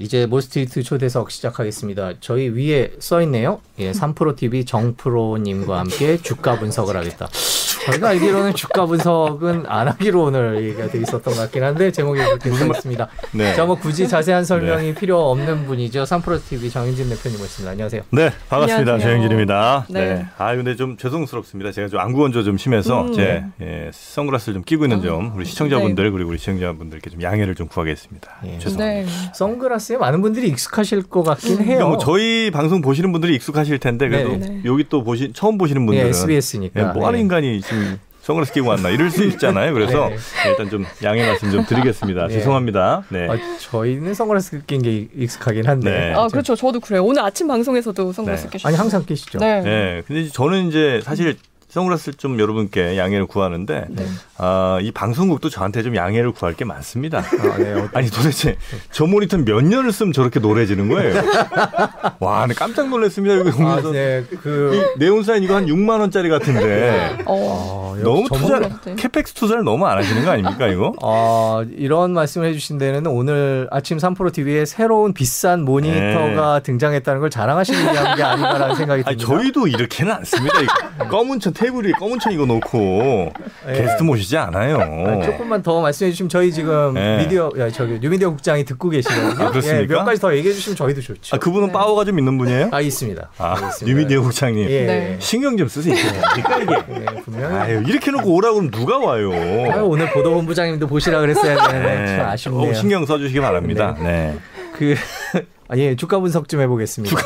이제 모스트리트 초대석 시작하겠습니다. 저희 위에 써 있네요. 예, 3프로 TV 정프로님과 함께 주가 분석을 하겠다. 저희가 알기로는 주가 분석은 안 하기로 오늘 얘기가 돼 있었던 것 같긴 한데 제목이 그렇게 써 있습니다. 네. 자, 뭐 굳이 자세한 설명이 필요 없는 분이죠. 3프로 TV 정인진 대표님 모십니다. 안녕하세요. 네, 반갑습니다. 조영진입니다. 네. 네. 아, 근데 좀 죄송스럽습니다. 제가 좀 안구 건조 좀 심해서 음. 제 예, 선글라스를 좀 끼고 있는 점 우리 시청자분들 네. 그리고 우리 시청자분들께 좀 양해를 좀 구하겠습니다. 예. 죄송합니다. 네. 선글라스에 많은 분들이 익숙하실 것 같긴 해요. 그러니까 뭐 저희 방송 보시는 분들이 익숙하실 텐데 그래도 네. 네. 여기 또 보시 처음 보시는 예, 분들은 SBS니까. 예, 뭐 하는 인간이 지금 선글라스 끼고 왔나 이럴 수 있잖아요. 그래서 네. 일단 좀 양해 말씀 좀 드리겠습니다. 네. 죄송합니다. 네. 아, 저희는 선글라스 낀 게 익숙하긴 한데. 네. 아 그렇죠. 저도 그래요. 오늘 아침 방송에서도 선글라스 네. 끼셨죠. 아니 항상 끼시죠. 네. 네. 근데 저는 이제 사실 선글라스 좀 여러분께 양해를 구하는데 네. 아, 이 방송국도 저한테 좀 양해를 구할 게 많습니다. 아, 네. 어, 아니 도대체 저 모니터 몇 년을 쓰면 저렇게 노래지는 거예요? 와, 나 깜짝 놀랐습니다. 이거 아, 보면서 네. 그이 네온사인 이거 한 6만 원짜리 같은데 어. 아, 너무 투자. 캐펙스 투자를 너무 안 하시는 거 아닙니까 이거? 아, 이런 말씀을 해주신 데는 오늘 아침 3프로 TV에 새로운 비싼 모니터가 등장했다는 걸 자랑하시는 게 아닌가라는 생각이 아니 듭니다. 저희도 이렇게는 않습니다. 검은 천 테이블 위에 검은 천 이거 놓고 예. 게스트 모시지 않아요. 아, 조금만 더 말씀해 주시면 저희 지금 네. 미디어 야, 저기 뉴미디어 국장이 듣고 계시거든요. 아, 그렇습니까? 예, 몇 가지 더 얘기해 주시면 저희도 좋죠. 아 그분은 네. 파워가 좀 있는 분이에요? 아, 있습니다. 아, 있습니다. 뉴미디어 국장님 예. 네. 신경 좀 쓰세요. 그러니까 이게. 예, 분명히 아유 이렇게 놓고 오라고 그러면 누가 와요? 아유, 오늘 보도본부장님도 보시라 그랬어야 되는데 네. 참 아쉽네요. 어, 신경 써주시기 바랍니다. 네. 그 아, 예, 주가 분석 좀 해보겠습니다.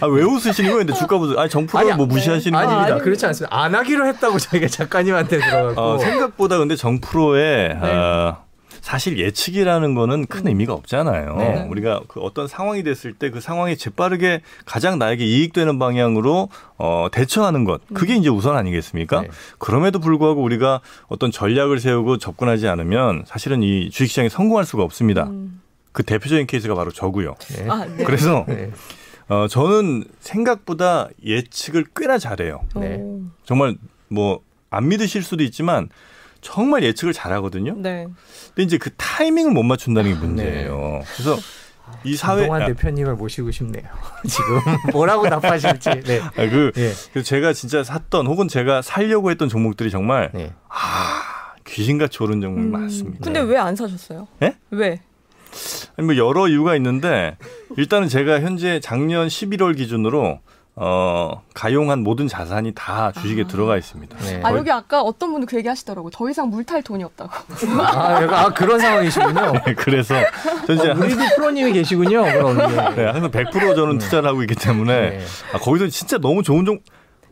아, 왜 웃으시는 거예요? 근데 주가 부서 아니 정프로 아니, 뭐 무시하시는 거 아닙니다. 아닙니다. 그렇지 않습니다. 안 하기로 했다고 저희가 작가님한테 들어갔고. 어, 생각보다 근데 정프로의 네. 어, 사실 예측이라는 거는 큰 의미가 없잖아요. 네. 우리가 그 어떤 상황이 됐을 때 그 상황이 재빠르게 가장 나에게 이익되는 방향으로 어, 대처하는 것 그게 이제 우선 아니겠습니까? 네. 그럼에도 불구하고 우리가 어떤 전략을 세우고 접근하지 않으면 사실은 이 주식시장에 성공할 수가 없습니다. 음. 그 대표적인 케이스가 바로 저고요. 네. 아 네. 그래서 네. 어, 저는 생각보다 예측을 꽤나 잘해요. 네. 오. 정말 뭐 안 믿으실 수도 있지만 정말 예측을 잘하거든요. 네. 근데 이제 그 타이밍을 못 맞춘다는 게 문제예요. 그래서 이 사회 김동환 아, 대표님을 모시고 싶네요. 지금 뭐라고 답하실지. 네. 아, 그, 예. 그 제가 진짜 샀던 혹은 제가 살려고 했던 종목들이 정말 네. 아 귀신같이 오른 종목이 음. 많습니다. 근데 왜 안 사셨어요? 예? 왜? 아니, 뭐 여러 이유가 있는데 일단은 제가 현재 작년 11월 기준으로 어 가용한 모든 자산이 다 주식에 들어가 있습니다. 네. 아 여기 아까 어떤 분이 그 얘기 하시더라고. 더 이상 물 탈 돈이 없다고. 아, 아, 그런 상황이시군요. 그래서 저 이제 어, 우리도 프로님이 계시군요. 그럼. 예. 네, 항상 100% 저는 투자를 하고 있기 때문에 네. 아, 거기서 진짜 너무 좋은 종,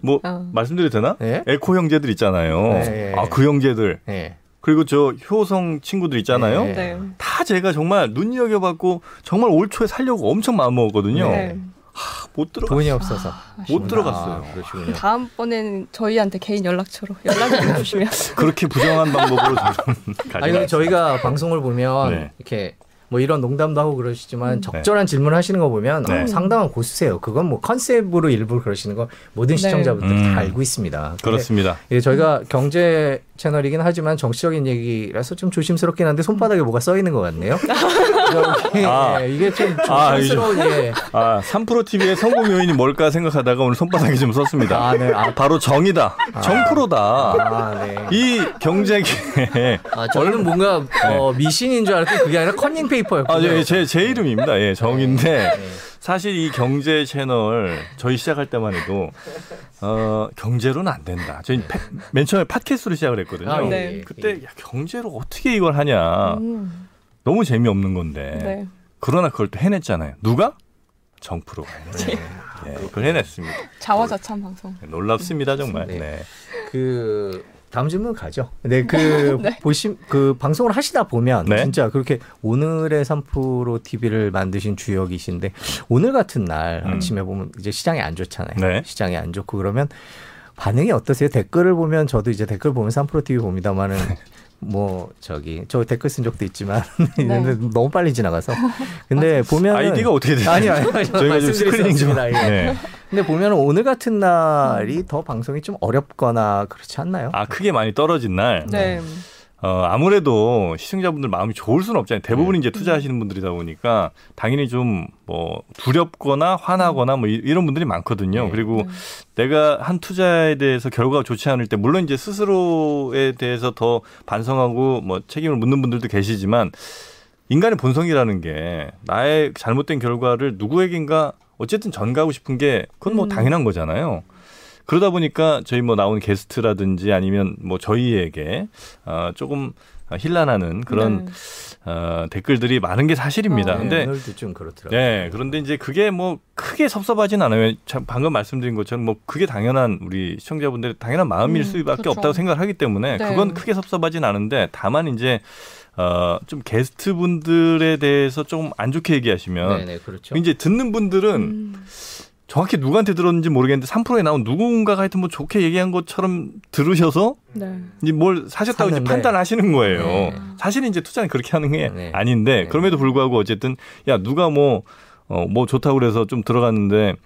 뭐, 어. 말씀드려도 되나? 네. 에코 형제들 있잖아요. 네. 아, 그 형제들. 네. 그리고 저 효성 친구들 있잖아요. 네. 네. 다 제가 정말 눈여겨봤고 정말 올 초에 살려고 엄청 마음 먹었거든요. 네. 못 들어갔어요. 돈이 없어서. 못 들어갔어요. 아, 그러시군요. 다음번에는 저희한테 개인 연락처로 연락 좀 주시면. 그렇게 부정한 방법으로 저는 가지 아니. 저희가 방송을 보면 네. 이렇게 뭐 이런 농담도 하고 그러시지만 음. 적절한 질문 하시는 거 보면 네. 어, 상당한 고수세요. 그건 뭐 컨셉으로 일부러 그러시는 거 모든 네. 시청자분들이 음. 다 알고 있습니다. 그렇습니다. 예, 저희가 경제 채널이긴 하지만 정치적인 얘기라서 좀 조심스럽긴 한데 손바닥에 뭐가 써 있는 것 같네요. 여기, 아. 예, 이게 좀 아, 조심스러운 예. 아, 3프로 TV의 성공 요인이 뭘까 생각하다가 오늘 손바닥에 좀 썼습니다. 아, 네. 아, 바로 정이다. 정프로다. 아, 네. 이 경제계 아, 저는 뭔가 어, 미신인 줄 알았더니 그게 아니라 컨닝 페이퍼였군요. 네. 아, 예, 제, 제 이름입니다. 예, 정인데 네. 사실 이 경제 채널 저희 시작할 때만 해도 어, 경제로는 안 된다. 저희 패- 맨 처음에 팟캐스트로 시작을 했거든요. 아, 예, 네. 예, 그때 예. 야, 경제로 어떻게 이걸 하냐. 음. 너무 재미없는 건데. 네. 그러나 그걸 또 해냈잖아요. 누가? 정프로가. 네. 예, 그걸 해냈습니다. 자화자찬 방송. 놀랍습니다, 정말. 네. 네. 그 다음 질문 가죠. 네, 그 네. 보심 그 방송을 하시다 보면 네. 진짜 그렇게 오늘의 3프로 TV를 만드신 주역이신데 오늘 같은 날 음. 아침에 보면 이제 시장이 안 좋잖아요. 네. 시장이 안 좋고 그러면 반응이 어떠세요? 댓글을 보면 저도 이제 댓글 보면 3프로 TV 봅니다만은 뭐 저기 저 댓글 쓴 적도 있지만 근데 너무 빨리 지나가서 근데 보면 아이디가 어떻게 되세요? 아니요, 아니요. 저희가 좀 screening 좀. 예. 네. 근데 보면 오늘 같은 날이 더 방송이 좀 어렵거나 그렇지 않나요? 아, 크게 많이 떨어진 날. 네. 어, 아무래도 시청자분들 마음이 좋을 수는 없잖아요. 대부분 네. 이제 투자하시는 분들이다 보니까 당연히 좀 뭐 두렵거나 화나거나 뭐 이- 이런 분들이 많거든요. 네. 그리고 네. 내가 한 투자에 대해서 결과가 좋지 않을 때 물론 이제 스스로에 대해서 더 반성하고 뭐 책임을 묻는 분들도 계시지만 인간의 본성이라는 게 나의 잘못된 결과를 누구에겐가 어쨌든 전가하고 싶은 게 그건 뭐 음. 당연한 거잖아요. 그러다 보니까 저희 뭐 나온 게스트라든지 아니면 뭐 저희에게 어 조금 힐난하는 그런 네. 어 댓글들이 많은 게 사실입니다. 아, 네. 근데 오늘도 좀 그렇더라고요. 네, 그런데 이제 그게 뭐 크게 섭섭하진 않아요. 참 방금 말씀드린 것처럼 뭐 그게 당연한 우리 시청자분들의 당연한 마음일 음, 수밖에 그렇죠. 없다고 생각하기 때문에 네. 그건 크게 섭섭하진 않은데 다만 이제 어 좀 게스트 분들에 대해서 좀 안 좋게 얘기하시면 네네 그렇죠. 이제 듣는 분들은 음. 정확히 누구한테 들었는지 모르겠는데 3%에 나온 누군가가 하여튼 뭐 좋게 얘기한 것처럼 들으셔서 네. 이제 뭘 사셨다고 이제 샀는데. 판단하시는 거예요. 네. 사실은 이제 투자는 그렇게 하는 게 네. 아닌데 네. 그럼에도 불구하고 어쨌든 야 누가 뭐 어, 뭐 좋다고 그래서 좀 들어갔는데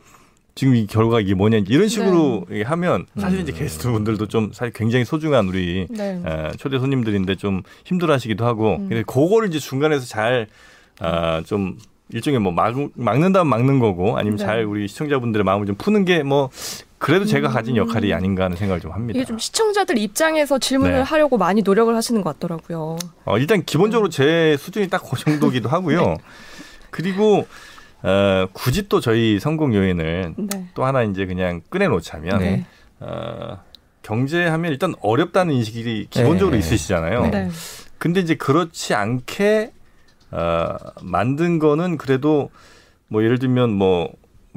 지금 이 결과가 이게 뭐냐 이런 식으로 네. 얘기 하면 사실 이제 음. 게스트분들도 좀 사실 굉장히 소중한 우리 네. 에, 초대 손님들인데 좀 힘들어하시기도 하고 음. 근데 그거를 이제 중간에서 잘좀 일종의 뭐 막, 막는다면 막는 거고 아니면 네. 잘 우리 시청자분들의 마음을 좀 푸는 게 뭐 그래도 제가 음. 가진 역할이 아닌가 하는 생각을 좀 합니다. 이게 좀 시청자들 입장에서 질문을 네. 하려고 많이 노력을 하시는 것 같더라고요. 어, 일단 기본적으로 제 수준이 딱 그 정도기도 하고요. 그리고 어, 굳이 또 저희 성공 요인을 네. 또 하나 이제 그냥 꺼내놓자면 네. 어, 경제하면 일단 어렵다는 인식이 기본적으로 네. 있으시잖아요. 네. 근데 이제 그렇지 않게 어, 만든 거는 그래도 뭐 예를 들면 뭐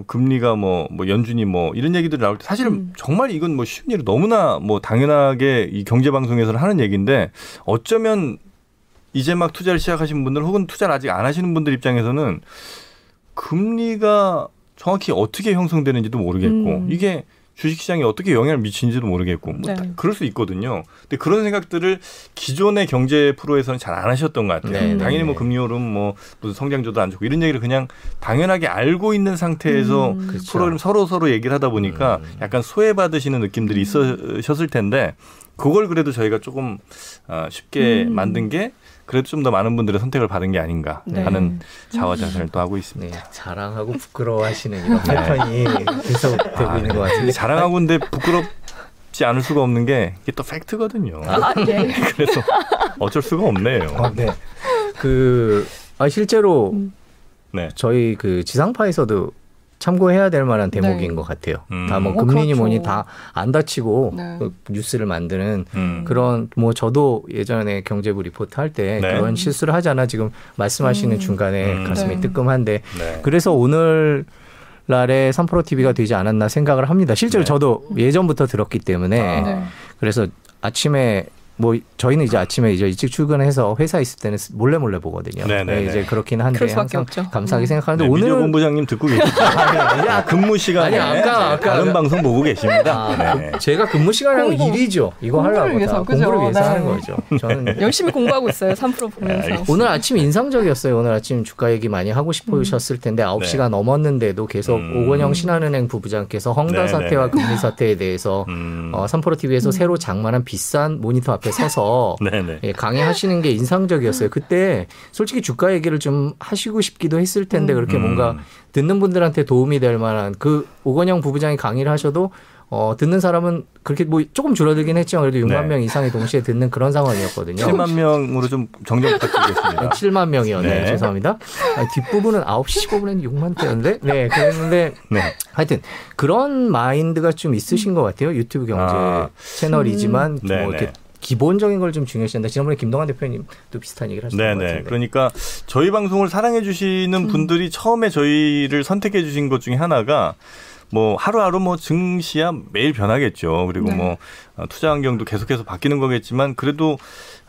금리가 뭐, 뭐 연준이 뭐 이런 얘기들이 나올 때 사실은 음. 정말 이건 뭐 쉬운 일이 너무나 뭐 당연하게 이 경제 방송에서는 하는 얘기인데 어쩌면 이제 막 투자를 시작하신 분들 혹은 투자를 아직 안 하시는 분들 입장에서는 금리가 정확히 어떻게 형성되는지도 모르겠고 음. 이게 주식시장에 어떻게 영향을 미치는지도 모르겠고 뭐 네. 다 그럴 수 있거든요. 근데 그런 생각들을 기존의 경제 프로에서는 잘 안 하셨던 것 같아요. 네, 당연히 네, 뭐 네. 금리 오름 뭐 무슨 성장조도 안 좋고 이런 얘기를 그냥 당연하게 알고 있는 상태에서 음. 그렇죠. 프로그램 서로 서로 얘기를 하다 보니까 음. 약간 소외받으시는 느낌들이 있으셨을 텐데 그걸 그래도 저희가 조금 어, 쉽게 음. 만든 게 그래도 좀 더 많은 분들의 선택을 받은 게 아닌가 네. 하는 자화자찬을 또 하고 있습니다. 네, 자랑하고 부끄러워하시는 이런 패턴이 계속 되고 있는 것 같은데 자랑하고 근데 부끄럽 지 않을 수가 없는 게 이게 또 팩트거든요. 아, 예. 그래서 어쩔 수가 없네요. 아, 네. 그 아, 실제로 음. 네. 저희 그 지상파에서도 참고해야 될 만한 대목인 네. 것 같아요. 음. 다뭐 어, 금리니 그렇죠. 뭐니 다 안 다치고 네. 그 뉴스를 만드는 음. 그런 뭐 저도 예전에 경제부 리포트 할때 네. 그런 실수를 하잖아 지금 말씀하시는 음. 중간에 음. 가슴이 네. 뜨끔한데 네. 그래서 오늘 날에 3프로 TV가 되지 않았나 생각을 합니다. 실제로 네. 저도 예전부터 들었기 때문에 아. 네. 그래서 아침에 뭐 저희는 이제 아침에 이제 일찍 출근해서 회사 있을 때는 몰래 몰래 보거든요. 네네네. 이제 그렇긴 한데 그럴 수밖에 항상 없죠. 감사하게 음. 생각하는데 네, 미디어 오늘은 본부장님 듣고 계시죠? 야, 근무 시간에 아니, 아까, 아까 다른 방송 보고 계십니다. 아, 네. 제가 근무 시간하고 공부. 일이죠. 이거 하려고 위해서, 그죠? 공부를 위해서 네. 하는 거죠. 저는 열심히 공부하고 있어요. 3프로 네, 보면서. 알겠습니다. 오늘 아침 인상적이었어요. 오늘 아침 주가 얘기 많이 하고 싶으셨을 텐데 9시가 네. 넘었는데도 계속 음. 오건영 신한은행 부부장께서 헝다 네, 사태와 네. 금리 사태에 대해서 음. 어, 3프로 TV에서 음. 새로 장만한 비싼 모니터 앞에 서서 네네. 예, 강의하시는 게 인상적이었어요. 그때 솔직히 주가 얘기를 좀 하시고 싶기도 했을 텐데 음. 그렇게 음. 뭔가 듣는 분들한테 도움이 될 만한 그 오건영 부부장이 강의를 하셔도 어, 듣는 사람은 그렇게 뭐 조금 줄어들긴 했지만 그래도 6만 네. 명 이상이 동시에 듣는 그런 상황이었거든요. 7만 명으로 좀 정정 부탁드리겠습니다. 7만 명이었네요. 네. 죄송합니다. 아니, 뒷부분은 9시 15분에는 6만 대였는데? 네, 그랬는데 네. 하여튼 그런 마인드가 좀 있으신 것 같아요. 유튜브 경제 아. 채널이지만 네, 뭐 이렇게 네. 기본적인 걸 좀 중요시한다. 지난번에 김동환 대표님도 비슷한 얘기를 하셨던 것 네네. 같은데. 그러니까 저희 방송을 사랑해 주시는 분들이 처음에 저희를 선택해 주신 것 중에 하나가 뭐 하루하루 뭐 증시야 매일 변하겠죠. 그리고 네. 뭐 어, 투자 환경도 계속해서 바뀌는 거겠지만 그래도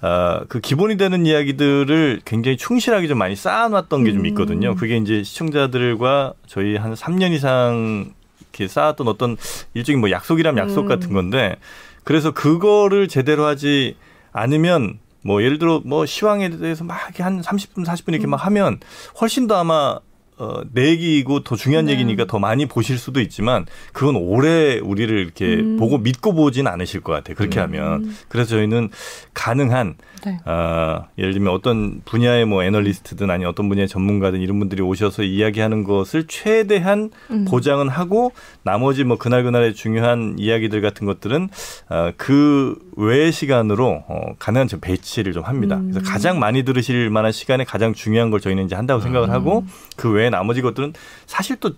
어, 그 기본이 되는 이야기들을 굉장히 충실하게 좀 많이 쌓아놨던 게좀 음. 있거든요. 그게 이제 시청자들과 저희 한 3년 이상 이렇게 쌓았던 어떤 일종의 뭐 약속이라면 약속 음. 같은 건데 그래서 그거를 제대로 하지 않으면 뭐 예를 들어 뭐 시황에 대해서 막 한 30분 40분 이렇게 막 하면 훨씬 더 아마 어, 내 얘기고 더 중요한 네. 얘기니까 더 많이 보실 수도 있지만 그건 오래 우리를 이렇게 음. 보고 믿고 보진 않으실 것 같아요. 그렇게 음. 하면. 그래서 저희는 가능한 네. 어, 예를 들면 어떤 분야의 뭐 애널리스트든 아니 어떤 분야의 전문가든 이런 분들이 오셔서 이야기하는 것을 최대한 음. 보장은 하고 나머지 뭐 그날 그날의 중요한 이야기들 같은 것들은 어, 그 외의 시간으로 어, 가능한 좀 배치를 좀 합니다. 음. 그래서 가장 많이 들으실 만한 시간에 가장 중요한 걸 저희는 이제 한다고 생각을 하고 음. 그 외에 나머지 것들은 사실 또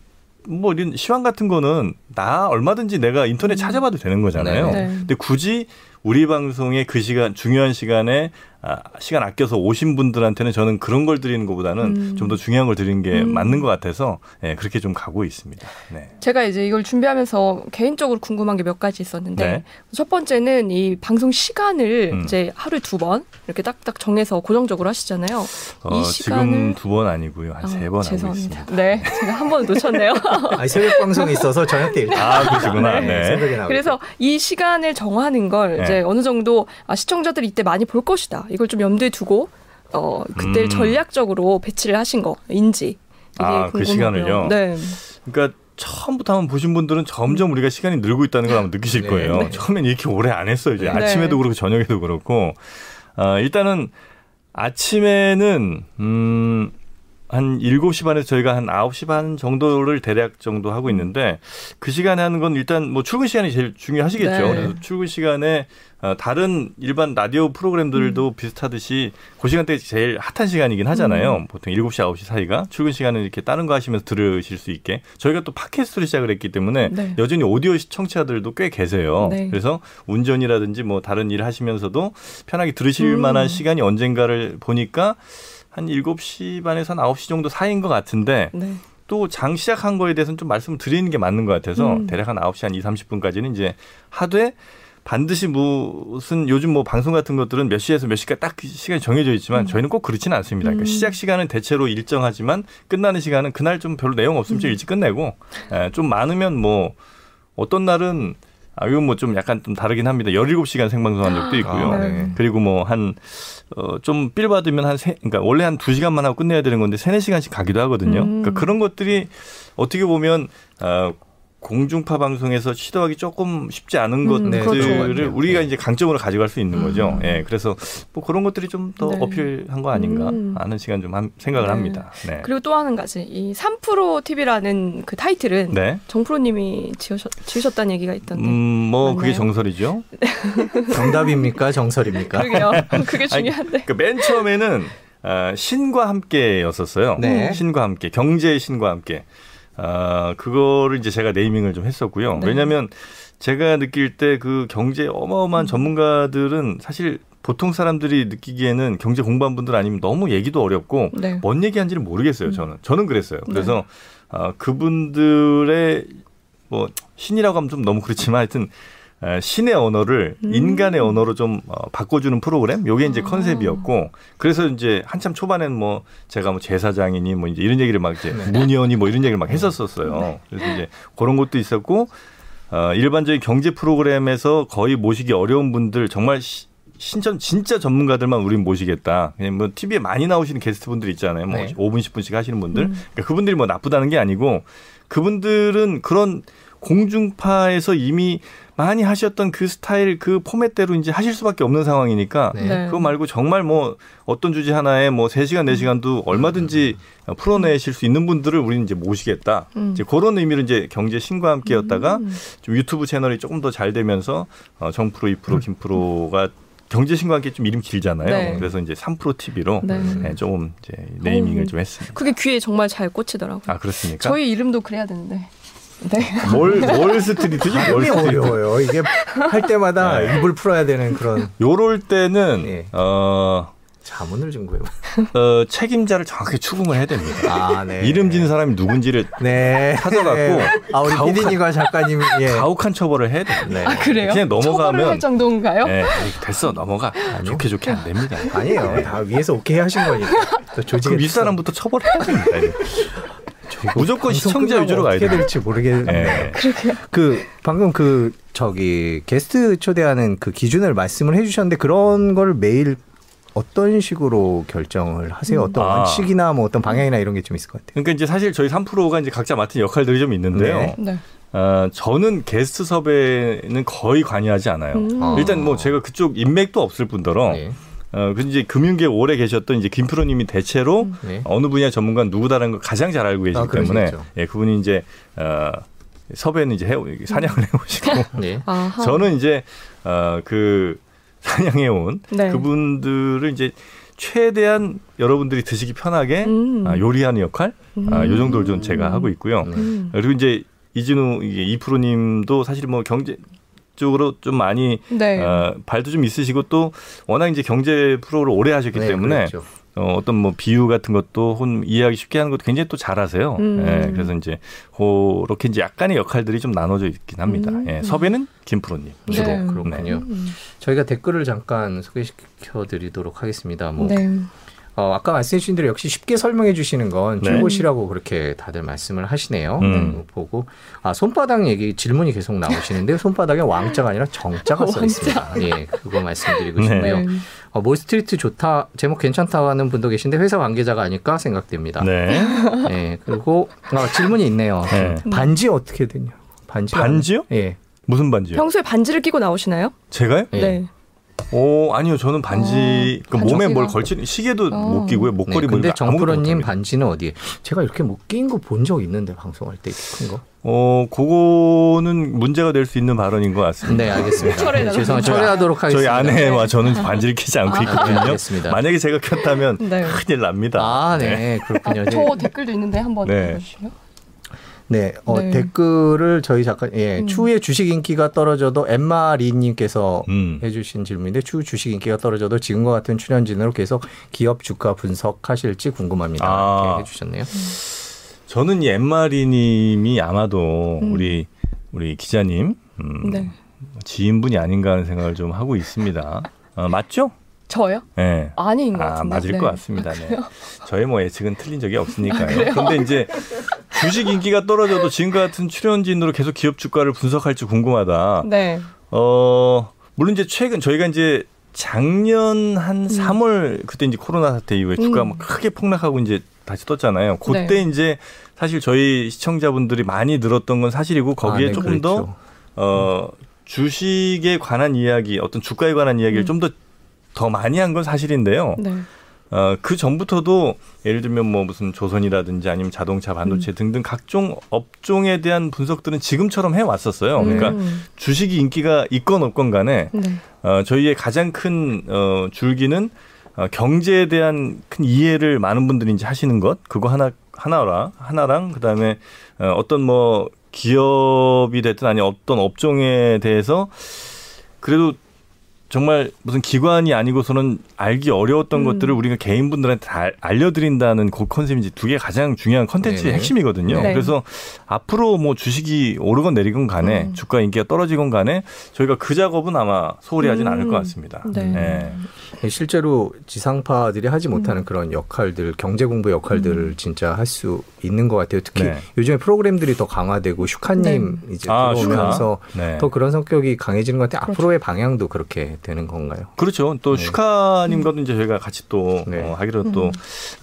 뭐 이런 시황 같은 거는 나 얼마든지 내가 인터넷 찾아봐도 되는 거잖아요. 음. 네. 근데 굳이 우리 방송에 그 시간 중요한 시간에 아, 시간 아껴서 오신 분들한테는 저는 그런 걸 드리는 것보다는 음. 좀더 중요한 걸 드리는 게 음. 맞는 것 같아서 예, 그렇게 좀 가고 있습니다. 네. 제가 이제 이걸 준비하면서 개인적으로 궁금한 게 몇 가지 있었는데 네. 첫 번째는 이 방송 시간을 음. 이제 하루에 두번 이렇게 딱딱 정해서 고정적으로 하시잖아요. 어, 이 지금 시간을 두번 아니고요 한 아, 세번 하고 죄송합니다. 있습니다. 네, 제가 한 번 놓쳤네요. 아니, 새벽 방송이 있어서 저녁 때 일단 아 그러시구나. 네, 네. 새벽에 나오고 그래서 이 시간을 정하는 걸 네. 이제 어느 정도 아, 시청자들이 이때 많이 볼 것이다. 이걸 좀 염두에 두고 어 그때를 음. 전략적으로 배치를 하신 거인지 아, 그 궁금하고요. 시간을요? 네. 그러니까 처음부터 한번 보신 분들은 점점 우리가 시간이 늘고 있다는 걸 아마 느끼실 네. 거예요. 네. 처음엔 이렇게 오래 안 했어요. 이제 네. 아침에도 그렇고 저녁에도 그렇고. 어, 일단은 아침에는 음. 한 7시 반에서 저희가 한 9시 반 정도를 대략 정도 하고 있는데 그 시간에 하는 건 일단 뭐 출근 시간이 제일 중요하시겠죠. 네. 그래서 출근 시간에 어, 다른 일반 라디오 프로그램들도 비슷하듯이 그 시간대가 제일 핫한 시간이긴 하잖아요. 보통 7시, 9시 사이가 출근 시간은 이렇게 다른 거 하시면서 들으실 수 있게. 저희가 또 팟캐스트를 시작을 했기 때문에 네. 여전히 오디오 청취자들도 꽤 계세요. 네. 그래서 운전이라든지 뭐 다른 일 하시면서도 편하게 들으실 음. 만한 시간이 언젠가를 보니까 한 7시 반에서 한 9시 정도 사이인 것 같은데 네. 또장 시작한 거에 대해서는 좀 말씀을 드리는 게 맞는 것 같아서 음. 대략 한 9시 한 2, 30분까지는 이제 하되 반드시 무슨 요즘 뭐 방송 같은 것들은 몇 시에서 몇 시까지 딱그 시간이 정해져 있지만 저희는 꼭 그렇지는 않습니다. 그러니까 음. 시작 시간은 대체로 일정하지만 끝나는 시간은 그날 좀 별로 내용 없으면 좀 일찍 끝내고 에, 좀 많으면 뭐 어떤 날은 아 이건 뭐 좀 약간 좀 다르긴 합니다. 17시간 생방송한 적도 있고요. 아, 네. 그리고 뭐 한 어, 좀빌 받으면 한 세, 그러니까 원래 한두 시간만 하고 끝내야 되는 건데 세네 시간씩 가기도 하거든요. 음. 그러니까 그런 것들이 어떻게 보면 어, 공중파 방송에서 시도하기 조금 쉽지 않은 음, 네, 것들을 것 같네요. 우리가 네. 이제 강점으로 가져갈 수 있는 거죠. 음. 예, 그래서 뭐 그런 것들이 좀더 네. 어필한 거 아닌가 음. 하는 시간 좀 함- 생각을 네. 합니다. 네. 그리고 또 한 가지 이 3프로 TV라는 그 타이틀은 네. 정프로님이 지으셨, 지으셨다는 얘기가 있던데. 음, 뭐 그게 맞나요? 정설이죠. 정답입니까 정설입니까? 그러게요. 그게 중요한데. 그맨 처음에는 아, 신과 함께였었어요. 네. 신과 함께, 경제의 신과 함께. 아, 그거를 이제 제가 네이밍을 좀 했었고요. 네. 왜냐하면 제가 느낄 때 그 경제 어마어마한 음. 전문가들은 사실 보통 사람들이 느끼기에는 경제 공부한 분들 아니면 너무 얘기도 어렵고 네. 뭔 얘기한지는 모르겠어요. 저는 저는 그랬어요. 네. 그래서 아, 그분들의 뭐 신이라고 하면 좀 너무 그렇지만 하여튼 에, 신의 언어를 음. 인간의 언어로 좀 어, 바꿔주는 프로그램. 요게 이제 아. 컨셉이었고 그래서 이제 한참 초반에는 뭐 제가 뭐 제사장이니 뭐 이제 이런 얘기를 막 이제 문의원이 뭐 이런 얘기를 막 했었었어요. 그래서 이제 그런 것도 있었고 어, 일반적인 경제 프로그램에서 거의 모시기 어려운 분들 정말 시- 신전 진짜 전문가들만 우린 모시겠다. 그냥 뭐 TV에 많이 나오시는 게스트분들 있잖아요. 뭐 네. 5분 10분씩 하시는 분들. 음. 그러니까 그분들이 뭐 나쁘다는 게 아니고 그분들은 그런 공중파에서 이미 많이 하셨던 그 스타일 그 포맷대로 이제 하실 수밖에 없는 상황이니까 네. 네. 그거 말고 정말 뭐 어떤 주제 하나에 뭐 3시간, 4시간도 얼마든지 풀어내실 수 있는 분들을 우리는 이제 모시겠다. 음. 이제 그런 의미로 이제 경제 신과 함께였다가 음. 좀 유튜브 채널이 조금 더 잘 되면서 어, 정프로, 이프로, 김프로가 경제 신과 함께 좀 이름 길잖아요. 네. 그래서 이제 3프로 TV로 네. 조금 이제 naming을 오. 좀 했습니다. 그게 귀에 정말 잘 꽂히더라고요. 아, 그렇습니까? 저희 이름도 그래야 되는데. 네. 뭘, 뭘 스트리트죠? 뭘 스트리트? 어려워요. 이게 할 때마다 네. 입을 풀어야 되는 그런 요럴 때는 예. 어, 자문을 좀 구해봐. 어, 책임자를 정확히 추궁을 해야 됩니다. 아, 네. 이름 짓는 사람이 누군지를 네. 찾아갖고 네. 아, 우리 가혹한- PD님과 작가님 예. 가혹한 처벌을 해야 됩니다. 네. 아 그래요? 그냥 넘어가면 할 정도인가요? 네, 됐어 넘어가. 좋게 좋게 안 됩니다. 아니에요. 다 위에서 오케이 하신 거니까. 또 조직에 그 윗사람부터 처벌해야 됩니다. 이거. 무조건 시청자 위주로 가야 어떻게 돼요. 될지 모르겠는데. 네. 그 방금 그 저기 게스트 초대하는 그 기준을 말씀을 해주셨는데 그런 걸 매일 어떤 식으로 결정을 하세요? 어떤 아. 원칙이나 뭐 어떤 방향이나 이런 게 좀 있을 것 같아요. 그러니까 이제 사실 저희 3프로가 이제 각자 맡은 역할들이 좀 있는데요. 네. 네. 어, 저는 게스트 섭외는 거의 관여하지 않아요. 음. 아. 일단 뭐 제가 그쪽 인맥도 없을 뿐더러 네. 어, 그 이제 금융계 오래 계셨던 이제 김프로님이 대체로 네. 어느 분야 전문가 누구다라는 걸 가장 잘 알고 계시기 아, 때문에 그러시겠죠. 예, 그분이 이제 어, 섭외는 이제 해 사냥을 해오시고 네. 저는 이제 어, 그 사냥해 온 네. 그분들을 이제 최대한 여러분들이 드시기 편하게 음. 아, 요리하는 역할 아, 요 정도를 좀 제가 하고 있고요. 네. 음. 그리고 이제 이진우 이게 이프로님도 사실 뭐 경제 쪽으로 좀 많이 네. 어, 발도 좀 있으시고 또 워낙 이제 경제 프로를 오래 하셨기 네, 때문에 그렇죠. 어, 어떤 뭐 비유 같은 것도 혼 이해하기 쉽게 하는 것도 굉장히 또 잘하세요. 음. 예, 그래서 이제 그렇게 이제 약간의 역할들이 좀 나눠져 있긴 합니다. 음. 예, 섭외는 김프로님 주로. 네. 그렇군요. 음. 저희가 댓글을 잠깐 소개시켜드리도록 하겠습니다. 뭐 네. 어, 아까 말씀해 주신 대로 역시 쉽게 설명해 주시는 건 네. 줄곳이라고 그렇게 다들 말씀을 하시네요. 음. 네, 보고 아 손바닥 얘기 질문이 계속 나오시는데 손바닥에 왕자가 아니라 정자가 써. 있습니다. 예, 그거 말씀드리고 네. 싶고요. 네. 어, 몰스트리트 좋다 제목 괜찮다고 하는 분도 계신데 회사 관계자가 아닐까 생각됩니다. 네. 예, 그리고 어, 질문이 있네요. 네. 반지 어떻게 되냐? 반지 반지요? 예. 무슨 반지요? 평소에 반지를 끼고 나오시나요? 제가요? 예. 네. 오 아니요 저는 반지 어, 그 몸에 뭘. 걸치는 시계도 어. 못 끼고요 목걸이 네, 뭐 근데 정프로님. 반지는 어디에? 제가 이렇게 못 끼는 거본 적 있는데 방송할 때 큰 거. 어 그거는 문제가 될 수 있는 발언인 것 같습니다. 네, 알겠습니다. 철회하도록 죄송합니다. 저희- 철회하도록 저희 하겠습니다. 아내와 저는 반지를 끼지 않고 아. 있거든요. 알겠습니다. 만약에 제가 켰다면 네. 큰일 납니다. 아, 네, 그렇군요. 네, 저 댓글도 있는데 한번 네. 읽어주시요 네, 어, 네. 댓글을 저희 작가, 예, 음. 추후에 주식 인기가 떨어져도 엠마 리님께서 음. 해주신 질문인데 추후 주식 인기가 떨어져도 지금과 같은 출연진으로 계속 기업 주가 분석하실지 궁금합니다. 아. 이렇게 해주셨네요. 저는 이 엠마 리님이 아마도 음. 우리 우리 기자님 음, 네. 지인분이 아닌가 하는 생각을 좀 하고 있습니다. 어, 맞죠? 저요? 네. 아닌 것 아, 같은데. 맞을 네. 것 같습니다. 네. 저의 뭐 예측은 틀린 적이 없으니까요. 그런데 이제 주식 인기가 떨어져도 지금과 같은 출연진으로 계속 기업 주가를 분석할지 궁금하다. 네. 어, 물론 이제 최근 저희가 이제 작년 한 3월 그때 이제 코로나 사태 이후에 주가가 음. 막 크게 폭락하고 이제 다시 떴잖아요. 그때 네. 이제 사실 저희 시청자분들이 많이 늘었던 건 사실이고 거기에 아, 네, 조금 더 그렇죠. 어, 주식에 관한 이야기, 어떤 주가에 관한 이야기를 음. 좀더 더 많이 한 건 사실인데요. 네. 어, 그 전부터도 예를 들면 뭐 무슨 조선이라든지 아니면 자동차, 반도체 음. 등등 각종 업종에 대한 분석들은 지금처럼 해 왔었어요. 그러니까 음. 주식이 인기가 있건 없건 간에 네. 어, 저희의 가장 큰 어, 줄기는 어, 경제에 대한 큰 이해를 많은 분들이 이제 하시는 것 그거 하나 하나라 하나랑 그다음에 어, 어떤 뭐 기업이 됐든 아니 어떤 업종에 대해서 그래도 정말 무슨 기관이 아니고서는 알기 어려웠던 음. 것들을 우리가 개인분들한테 다 알- 알려드린다는 그 컨셉인지 두 개 가장 중요한 컨텐츠의 네네. 핵심이거든요. 네. 그래서 앞으로 뭐 주식이 오르건 내리건 간에 음. 주가 인기가 떨어지건 간에 저희가 그 작업은 아마 소홀히 하진 음. 않을 것 같습니다. 네. 네. 예, 실제로 지상파들이 하지 못하는 음. 그런 역할들, 경제 공부 역할들을 진짜 할 수 있는 것 같아요. 특히 네. 요즘에 프로그램들이 더 강화되고 슈카님 이제 아, 들어오면서 슈카. 네. 더 그런 성격이 강해지는 것 같아요. 그렇죠. 앞으로의 방향도 그렇게 되는 건가요? 그렇죠. 또 네. 슈카님과도 이제 저희가 같이 또 네. 어, 하기로 또 음.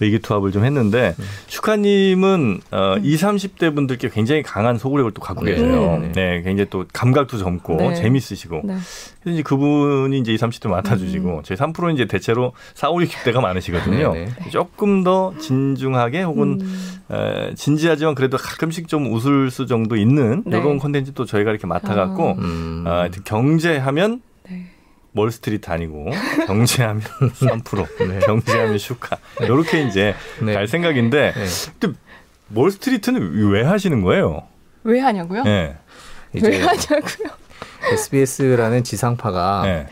의기투합을 좀 했는데 음. 슈카님은 어, 20, 30대 분들께 굉장히 강한 소구력을 또 갖고 네. 계세요. 네. 네. 굉장히 또 감각도 젊고 네. 재밌으시고 네. 그래서 이제 그분이 이제 20, 30대 맡아주시고 저희 3%는 이제 대체로 4, 5, 60대가 많으시거든요. 조금 더 진중하게 혹은 음. 에, 진지하지만 그래도 가끔씩 좀 웃을 수 정도 있는 네. 이런 콘텐츠 또 저희가 이렇게 맡아갖고 아. 음. 아, 하여튼 경제하면 네. 멀스트리트 아니고 경제하면 3% 네. 경제하면 슈카 이렇게 이제 네. 갈 생각인데 네. 근데 멀스트리트는 왜 하시는 거예요? 왜 하냐고요? 네. 왜 하냐고요? SBS라는 지상파가 네.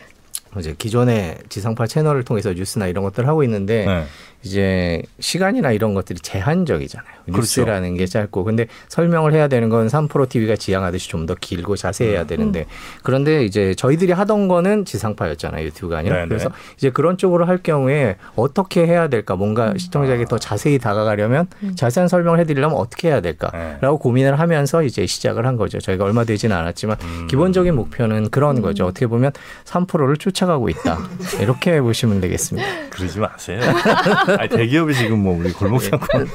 이제 기존의 지상파 채널을 통해서 뉴스나 이런 것들을 하고 있는데 네. 이제 시간이나 이런 것들이 제한적이잖아요. 그렇죠. 뉴스라는 게 짧고 근데 설명을 해야 되는 건 3프로 TV가 지향하듯이 좀 더 길고 자세해야 되는데 그런데 이제 저희들이 하던 거는 지상파였잖아요. 유튜브가 아니라. 네네. 그래서 이제 그런 쪽으로 할 경우에 어떻게 해야 될까? 뭔가 시청자에게 더 자세히 다가가려면 자세한 설명을 해 드리려면 어떻게 해야 될까? 네. 라고 고민을 하면서 이제 시작을 한 거죠. 저희가 얼마 되지는 않았지만 음. 기본적인 목표는 그런 거죠. 어떻게 보면 3%를 쫓아가고 있다. 이렇게 보시면 되겠습니다. 그러지 마세요. 아니, 대기업이 지금 뭐 우리 골목 상권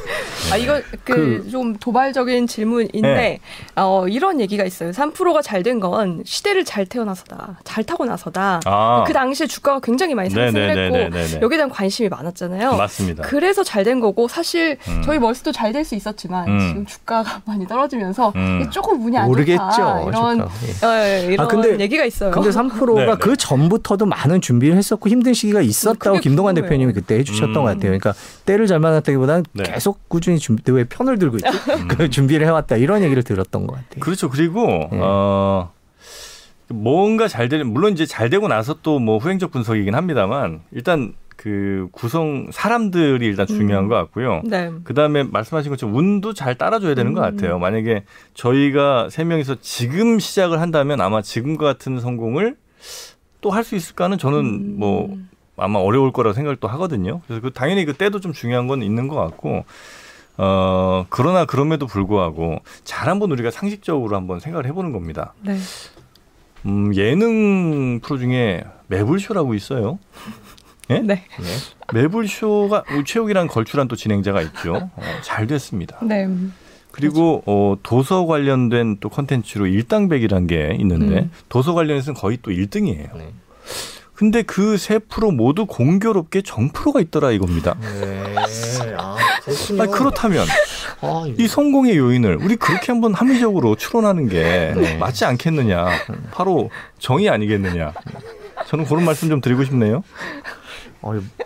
아 이거 그좀 도발적인 질문인데 네. 어, 이런 얘기가 있어요. 3%가 잘 된 건 시대를 잘 태어나서다, 잘 타고 나서다. 아. 그 당시에 주가가 굉장히 많이 상승을 했고 네네네네네. 여기에 대한 관심이 많았잖아요. 맞습니다. 그래서 잘 된 거고 사실 음. 저희 멀스도 잘 될 수 있었지만 음. 지금 주가가 많이 떨어지면서 음. 조금 운이 안 모르겠죠. 좋다 이런 주가. 예, 이런 아, 근데- 얘기가 있어요. 근데 3%가 네, 네. 그 전부터도 많은 준비를 했었고 힘든 시기가 있었다고 궁금해요. 대표님이 그때 해주셨던 음. 것 같아요. 그러니까 때를 잘 만났다기보다는 네. 계속 꾸준히 준비, 왜 편을 들고 있지? 그 준비를 해왔다 이런 얘기를 들었던 것 같아요. 그렇죠. 그리고 네. 어 뭔가 잘 되는 물론 이제 잘 되고 나서 또 뭐 후행적 분석이긴 합니다만 일단 그 구성 사람들이 일단 중요한 음. 것 같고요. 네. 그 다음에 말씀하신 것처럼 운도 잘 따라줘야 되는 것 음. 같아요. 만약에 저희가 세 명이서 지금 시작을 한다면 아마 지금과 같은 성공을 또 할 수 있을까는 저는 음. 뭐 아마 어려울 거라고 생각을 또 하거든요. 그래서 그 당연히 그 때도 좀 중요한 건 있는 것 같고, 어, 그러나 그럼에도 불구하고 잘 한번 우리가 상식적으로 한번 생각을 해보는 겁니다. 네. 음, 예능 프로 중에 매불쇼라고 있어요. 예? 네. 네. 매불쇼가 뭐 최욱이라는 걸출한 또 진행자가 있죠. 어, 잘 됐습니다. 네. 그리고 어, 도서 관련된 또 컨텐츠로 일당백이라는 게 있는데 음. 도서 관련해서는 거의 또 1등이에요. 네. 근데 그 세 프로 모두 공교롭게 정프로가 있더라 이겁니다. 네. 아, 아니, 그렇다면 아, 이 성공의 요인을 우리 그렇게 한번 합리적으로 추론하는 게 네. 맞지 않겠느냐. 바로 정의 아니겠느냐. 저는 그런 말씀 좀 드리고 싶네요.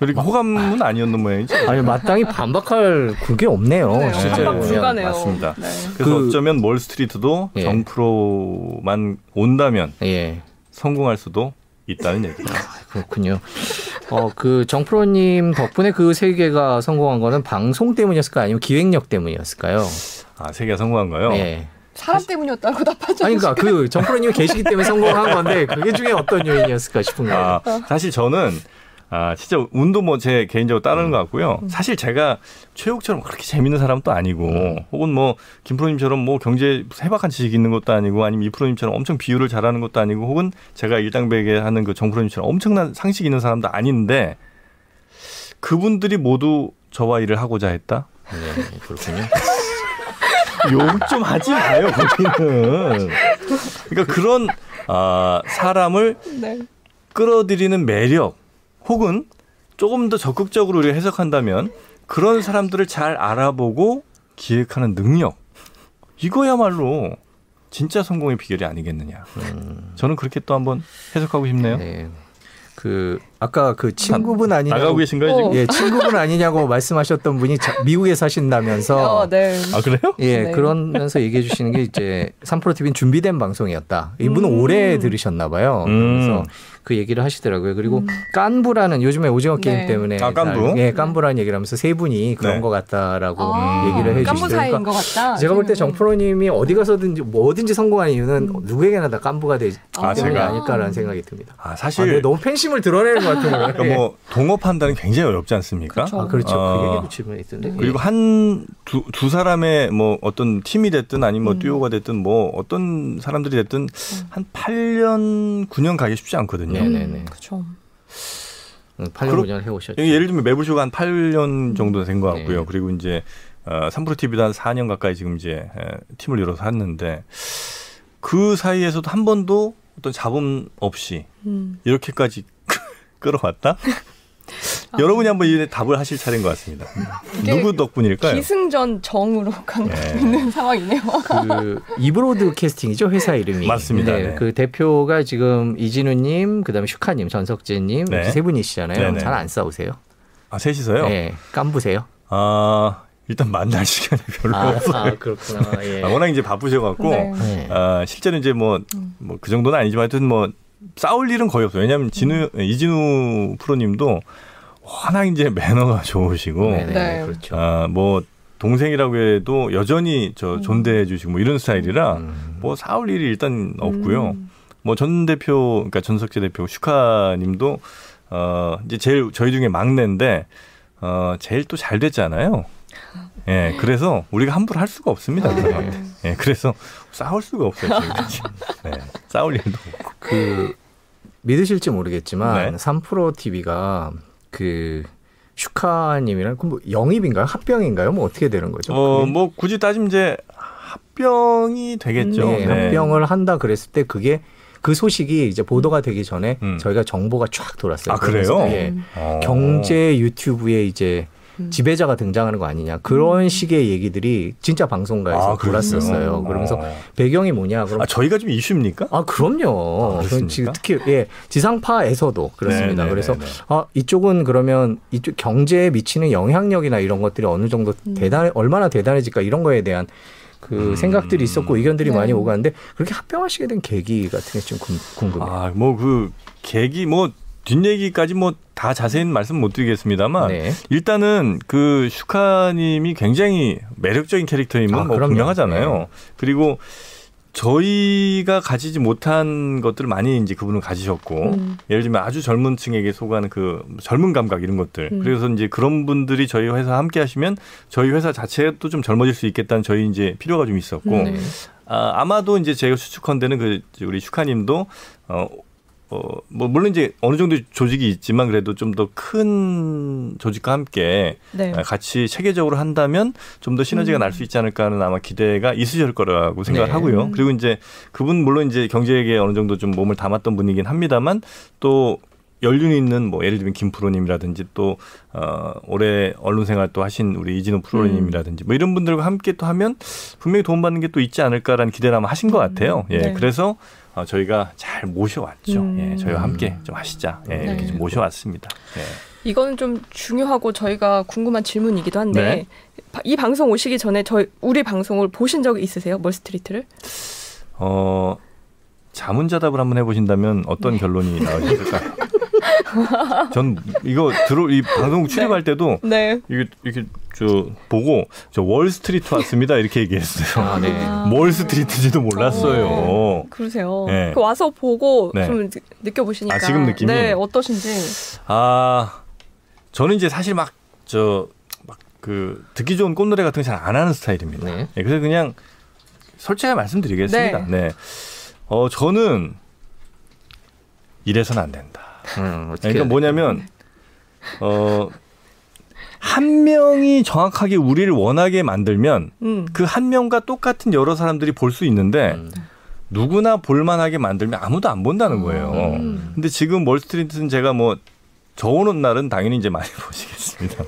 그리고 호감은 아니었는 모양이죠. 아니 마땅히 반박할 그게 없네요. 네, 실제로 반박 보면. 불가네요. 맞습니다. 네. 그래서 그- 어쩌면 몰스트리트도 예. 정프로만 온다면 예. 성공할 수도 있다는 얘기죠. 그렇군요. 어, 그 정프로님 덕분에 그 세 개가 성공한 거는 방송 때문이었을까요? 아니면 기획력 때문이었을까요? 아, 세계가 성공한 거요? 예. 사람 때문이었다고 답하죠. 아니, 그러니까 그 정프로님이 계시기 때문에 성공한 건데 그게 중에 어떤 요인이었을까 싶은 거예요. 아, 사실 저는 아, 진짜 운도 뭐 제 개인적으로 따르는 것 같고요. 사실 제가 최욱처럼 그렇게 재밌는 사람도 아니고, 혹은 뭐, 김프로님처럼 뭐 경제 해박한 지식이 있는 것도 아니고, 아니면 이프로님처럼 엄청 비유를 잘하는 것도 아니고, 혹은 제가 일당백에 하는 그 정프로님처럼 엄청난 상식 있는 사람도 아닌데, 그분들이 모두 저와 일을 하고자 했다? 네, 그렇군요. 욕좀 하지 마요, 거기는. 그러니까 그런, 아, 사람을 네. 끌어들이는 매력 혹은 조금 더 적극적으로 우리가 해석한다면 그런 사람들을 잘 알아보고 기획하는 능력 이거야말로 진짜 성공의 비결이 아니겠느냐. 저는 그렇게 또 한번 해석하고 싶네요. 네. 그 아까 그 친구분 아니냐고 나가고 계신가요 지금? 어. 예, 친구분 아니냐고 말씀하셨던 분이 자- 미국에 사신다면서 어, 네. 아 그래요? 예, 네. 그러면서 얘기해 주시는 게 이제 3프로 TV는 준비된 방송이었다. 이분은 음. 오래 들으셨나 봐요. 음. 그래서 그 얘기를 하시더라고요. 그리고 깐부라는 요즘에 오징어 게임 네. 때문에 아, 깐부? 잘- 예, 깐부라는 얘기를 하면서 세 분이 그런 네. 것 같다라고 아, 얘기를 해 깐부 사이인 주시더라고요. 것 같다. 제가 볼때 음. 정프로 님이 어디 가서든지 뭐든지 성공한 이유는 누구에게나 다 깐부가 되지 아, 제가? 아닐까라는 생각이 듭니다. 아 아, 사실 네, 너무 팬심을 드러내는 것 같은 거예요. 그러니까 뭐 동업한다는 게 굉장히 어렵지 않습니까? 그렇죠. 아, 그렇죠. 어. 그 얘기도 질문이 있던데. 그리고 한두두 사람의 뭐 어떤 팀이 됐든 아니면 뭐 음. 듀오가 됐든 뭐 어떤 사람들이 됐든 한 8년 9년 가기 쉽지 않거든요. 네, 네, 네. 그렇죠. 8년 그럼- 5년 해오셨죠. 여기 예를 들면 매불쇼가 한 8년 정도 된 것 같고요. 네. 그리고 이제 어, 3프로 TV도 한 4년 가까이 지금 이제 에, 팀을 이뤄서 했는데 그 사이에서도 한 번도 어떤 자본 없이 음. 이렇게까지 끌어왔다? 여러분이 한번 이 답을 하실 차례인 것 같습니다. 누구 덕분일까요? 기승전 정으로 가고 네. 있는 상황이네요. 그 이브로드 캐스팅이죠 회사 이름이. 맞습니다. 네. 그 대표가 지금 이진우님, 그다음에 슈카님, 전석재님 네. 세 분이시잖아요. 네네. 잘안 싸우세요? 아 셋이서요? 네, 깐부세요. 아 일단 만날 시간이 별로 아, 없어요. 아, 그렇구나. 예. 아, 워낙 이제 바쁘셔갖고 네. 네. 아, 실제로 이제 뭐 뭐 그 정도는 아니지만 하여튼 뭐 싸울 일은 거의 없어요. 왜냐하면 진우 이진우 프로님도 어, 워낙 이제 매너가 좋으시고 네네, 네. 그렇죠. 아, 뭐 동생이라고 해도 여전히 저 존대해 주시고 뭐 이런 스타일이라 음. 뭐 싸울 일이 일단 없고요. 음. 뭐전 대표 그러니까 전석재 대표 슈카님도 어 이제 제일 저희 중에 막내인데 어 제일 또 잘 됐잖아요. 예, 그래서 우리가 함부로 할 수가 없습니다. 그 사람한테. 예, 그래서 싸울 수가 없어요. 지금까지. 네, 싸울 일도 없고. 그 믿으실지 모르겠지만 네. 3프로 TV가 그 슈카님이랑 그뭐 영입인가요? 합병인가요? 뭐 어떻게 되는 거죠? 어, 그게? 뭐 굳이 따지면 이제 합병이 되겠죠. 네, 합병을 한다 그랬을 때 그게 그 소식이 이제 보도가 되기 전에 음. 저희가 정보가 쫙 돌았어요. 아, 그래요? 예, 음. 어. 경제 유튜브에 이제 음. 지배자가 등장하는 거 아니냐 그런 식의 얘기들이 진짜 방송가에서 아. 돌았었어요. 그러면서 어. 배경이 뭐냐 그럼 아, 저희가 좀 이슈입니까? 아 그럼요. 아, 특히 예 지상파에서도 그렇습니다. 네, 네, 그래서 네, 네. 아 이쪽은 그러면 이쪽 경제에 미치는 영향력이나 이런 것들이 어느 정도 음. 대단 얼마나 대단해질까 이런 거에 대한 그 음. 생각들이 있었고 의견들이 네. 많이 오가는데 그렇게 합병하시게 된 계기 같은 게 좀 궁금해요. 아, 뭐 그 계기 뭐 뒷얘기까지 뭐 다 자세히는 말씀 못 드리겠습니다만 네. 일단은 그 슈카님이 굉장히 매력적인 캐릭터임은 아, 뭐. 분명하잖아요. 네. 그리고 저희가 가지지 못한 것들을 많이 이제 그분은 가지셨고 음. 예를 들면 아주 젊은 층에게 소구하는 그 젊은 감각 이런 것들. 음. 그래서 이제 그런 분들이 저희 회사 함께 하시면 저희 회사 자체도 좀 젊어질 수 있겠다는 저희 이제 필요가 좀 있었고 음. 네. 아, 아마도 이제 제가 추측컨대는 그 우리 슈카님도 어, 어, 뭐 물론 이제 어느 정도 조직이 있지만 그래도 좀 더 큰 조직과 함께 네. 아, 같이 체계적으로 한다면 좀 더 시너지가 음. 날수 있지 않을까 하는 아마 기대가 있으실 거라고 생각을 네. 하고요. 음. 그리고 이제 그분 물론 이제 경제에 어느 정도 좀 몸을 담았던 분이긴 합니다만 또 연륜이 있는 뭐 예를 들면 김프로님이라든지 또 어, 올해 언론 생활 또 하신 우리 이진호 프로님이라든지 뭐 이런 분들과 함께 또 하면 분명히 도움받는 게 또 있지 않을까라는 기대를 아마 하신 것 같아요. 예, 네. 그래서 어, 저희가 잘 모셔왔죠. 음. 예, 저희와 함께 좀 하시자. 예, 네. 이렇게 좀 모셔왔습니다. 예. 이거는 좀 중요하고 저희가 궁금한 질문이기도 한데 네. 바- 이 방송 오시기 전에 저희 우리 방송을 보신 적이 있으세요? 멀스트리트를? 어, 자문자답을 한번 해보신다면 어떤 결론이 나오실까요? 전 이거 들어 이 방송 출입할 때도 네. 이게 이렇게 저 보고 저 월스트리트 왔습니다 이렇게 얘기했어요. 아, 네. 월스트리트인지도 몰랐어요. 어, 그러세요. 네. 그 와서 보고 네. 좀 느- 느껴보시니까 아, 지금 느낌이? 네 어떠신지. 아 저는 이제 사실 막 저 막 그 듣기 좋은 꽃노래 같은 거 잘 안 하는 스타일입니다. 네. 예, 그래서 그냥 솔직하게 말씀드리겠습니다. 네. 어 저는 이래서는 안 된다. 음, 그러니까 뭐냐면 어. 한 명이 정확하게 우리를 원하게 만들면 음. 그한 명과 똑같은 여러 사람들이 볼 수 있는데 음. 누구나 볼만하게 만들면 아무도 안 본다는 거예요. 음. 근데 지금 월스트리트는 제가 뭐 저 오는 날은 당연히 이제 많이 보시겠습니다.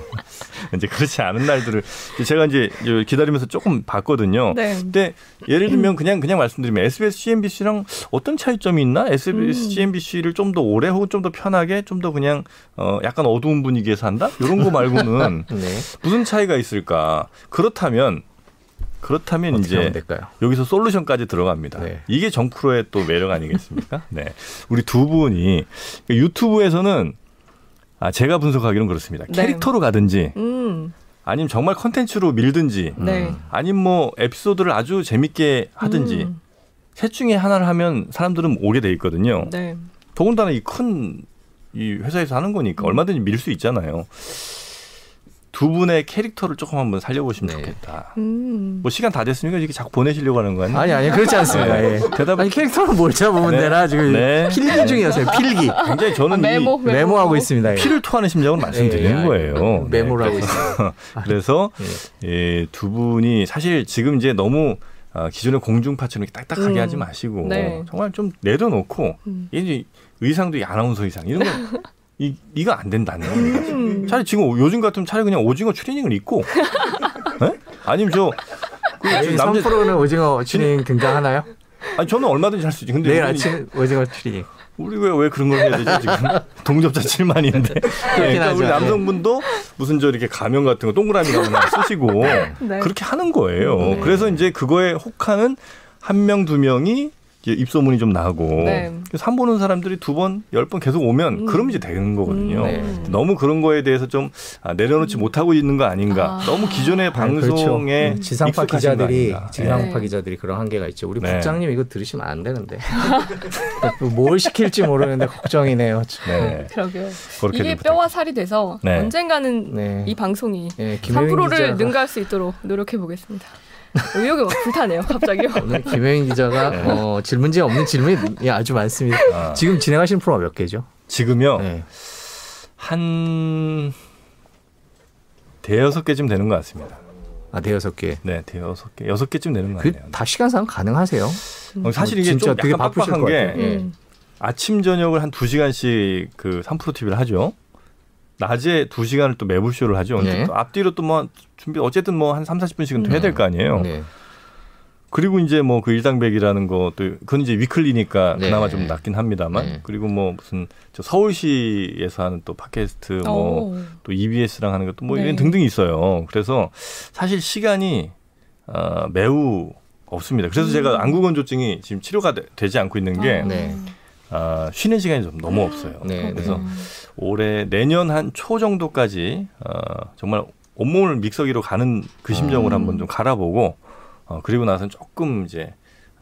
이제 그렇지 않은 날들을 제가 이제 기다리면서 조금 봤거든요. 네. 근데 예를 들면 그냥 그냥 말씀드리면 SBS, CNBC랑 어떤 차이점이 있나? SBS, 음. CNBC를 좀 더 오래 혹은 좀 더 편하게 좀 더 그냥 어 약간 어두운 분위기에서 한다? 이런 거 말고는 네. 무슨 차이가 있을까? 그렇다면 그렇다면 이제? 여기서 솔루션까지 들어갑니다. 네. 이게 정프로의 또 매력 아니겠습니까? 네. 우리 두 분이 유튜브에서는 아, 제가 분석하기로는 그렇습니다. 네. 캐릭터로 가든지 음. 아니면 정말 컨텐츠로 밀든지 네. 음. 아니면 뭐 에피소드를 아주 재밌게 하든지 음. 셋 중에 하나를 하면 사람들은 오게 돼 있거든요. 네. 더군다나 이 큰 이 회사에서 하는 거니까 음. 얼마든지 밀 수 있잖아요. 두 분의 캐릭터를 조금 한번 살려보시면 네. 좋겠다. 음. 뭐 시간 다 됐습니까? 이렇게 자꾸 보내시려고 하는 거 아니에요? 아니 아니 그렇지 않습니다. 네. 예. 대답 아니 캐릭터는 뭘 잡으면 네. 되나 지금 네. 필기 중이었어요. 필기 굉장히 저는 아, 메모, 이 메모. 메모 하고 있습니다. 예. 피를 토하는 심정을 말씀드리는 예, 거예요. 네. 메모를 하고 있어요. 그래서 예. 예, 두 분이 사실 지금 이제 너무 어, 기존의 공중파처럼 이렇게 딱딱하게 음. 하지 마시고 네. 정말 좀 내려놓고 음. 이제 의상도 이 아나운서 의상 이런 거 이, 이거 안 된다는 겁니다. 음. 차라리 지금 요즘 같으면 차라리 그냥 오징어 추리닝을 입고 예? 아니면 저 그, 남자 3프로는 오징어 추리닝 등장하나요? 아니 저는 얼마든지 할 수 있지. 근데 내일 아침 오징어 추리닝. 우리 왜, 왜 그런 걸 해야 되죠 지금 동접자 7만인데 그러니까 하죠. 우리 남성분도 무슨 저 이렇게 가면 같은 거 동그라미 가면 쓰시고 네. 그렇게 하는 거예요 네. 그래서 이제 그거에 혹하는 한 명 두 명이 입소문이 좀 나고 네. 산 보는 사람들이 두 번, 열 번 계속 오면 음. 그럼 이제 되는 거거든요. 음. 너무 그런 거에 대해서 좀 아, 내려놓지 못하고 있는 거 아닌가. 아. 너무 기존의 아니, 그렇죠. 방송에 음, 지상파 기자들이 아닌가. 지상파 네. 기자들이 그런 한계가 있죠. 우리 네. 국장님 이거 들으시면 안 되는데 뭘 시킬지 모르는데 걱정이네요. 네. 그러게요. 그렇게 이게 좀 뼈와 살이 돼서 네. 언젠가는 네. 이 방송이 네, 김혜민 3%를 기자가 능가할 수 있도록 노력해 보겠습니다. 의욕이 막 불타네요, 갑자기요. 오늘 김혜민 기자가 네. 어, 질문지 없는 질문이 아주 많습니다. 아, 지금 진행하시는 프로가 몇 개죠? 지금요 네. 한 대여섯 개쯤 되는 것 같습니다. 아 대여섯 개. 네, 대여섯 개, 여섯 개쯤 되는 것그 같네요. 다 시간상 가능하세요? 어, 사실 이게 진짜 좀 되게 약간 바쁘실 빡빡한 것게 같아요. 예. 음. 아침 저녁을 한 두 시간씩 그 3프로 TV를 하죠. 낮에 두 시간을 또 매불 쇼를 하죠. 네. 또 앞뒤로 또 뭐 준비 어쨌든 뭐한 3, 40분씩은 또 해야 될 거 아니에요. 네. 그리고 이제 뭐 그 일당백이라는 것도 그건 이제 위클리니까 네. 그나마 좀 낫긴 합니다만 네. 그리고 뭐 무슨 저 서울시에서 하는 또 팟캐스트 뭐 오. 또 EBS랑 하는 것도 뭐 네. 이런 등등이 있어요. 그래서 사실 시간이 어, 매우 없습니다. 그래서 음. 제가 안구건조증이 지금 치료가 되, 지 않고 있는 게 아. 네. 아, 쉬는 시간이 좀 너무 없어요. 네, 그래서 음. 올해 내년 한 초 정도까지 어, 정말 온몸을 믹서기로 가는 그 심정을 음. 한번 좀 갈아보고 어, 그리고 나서는 조금 이제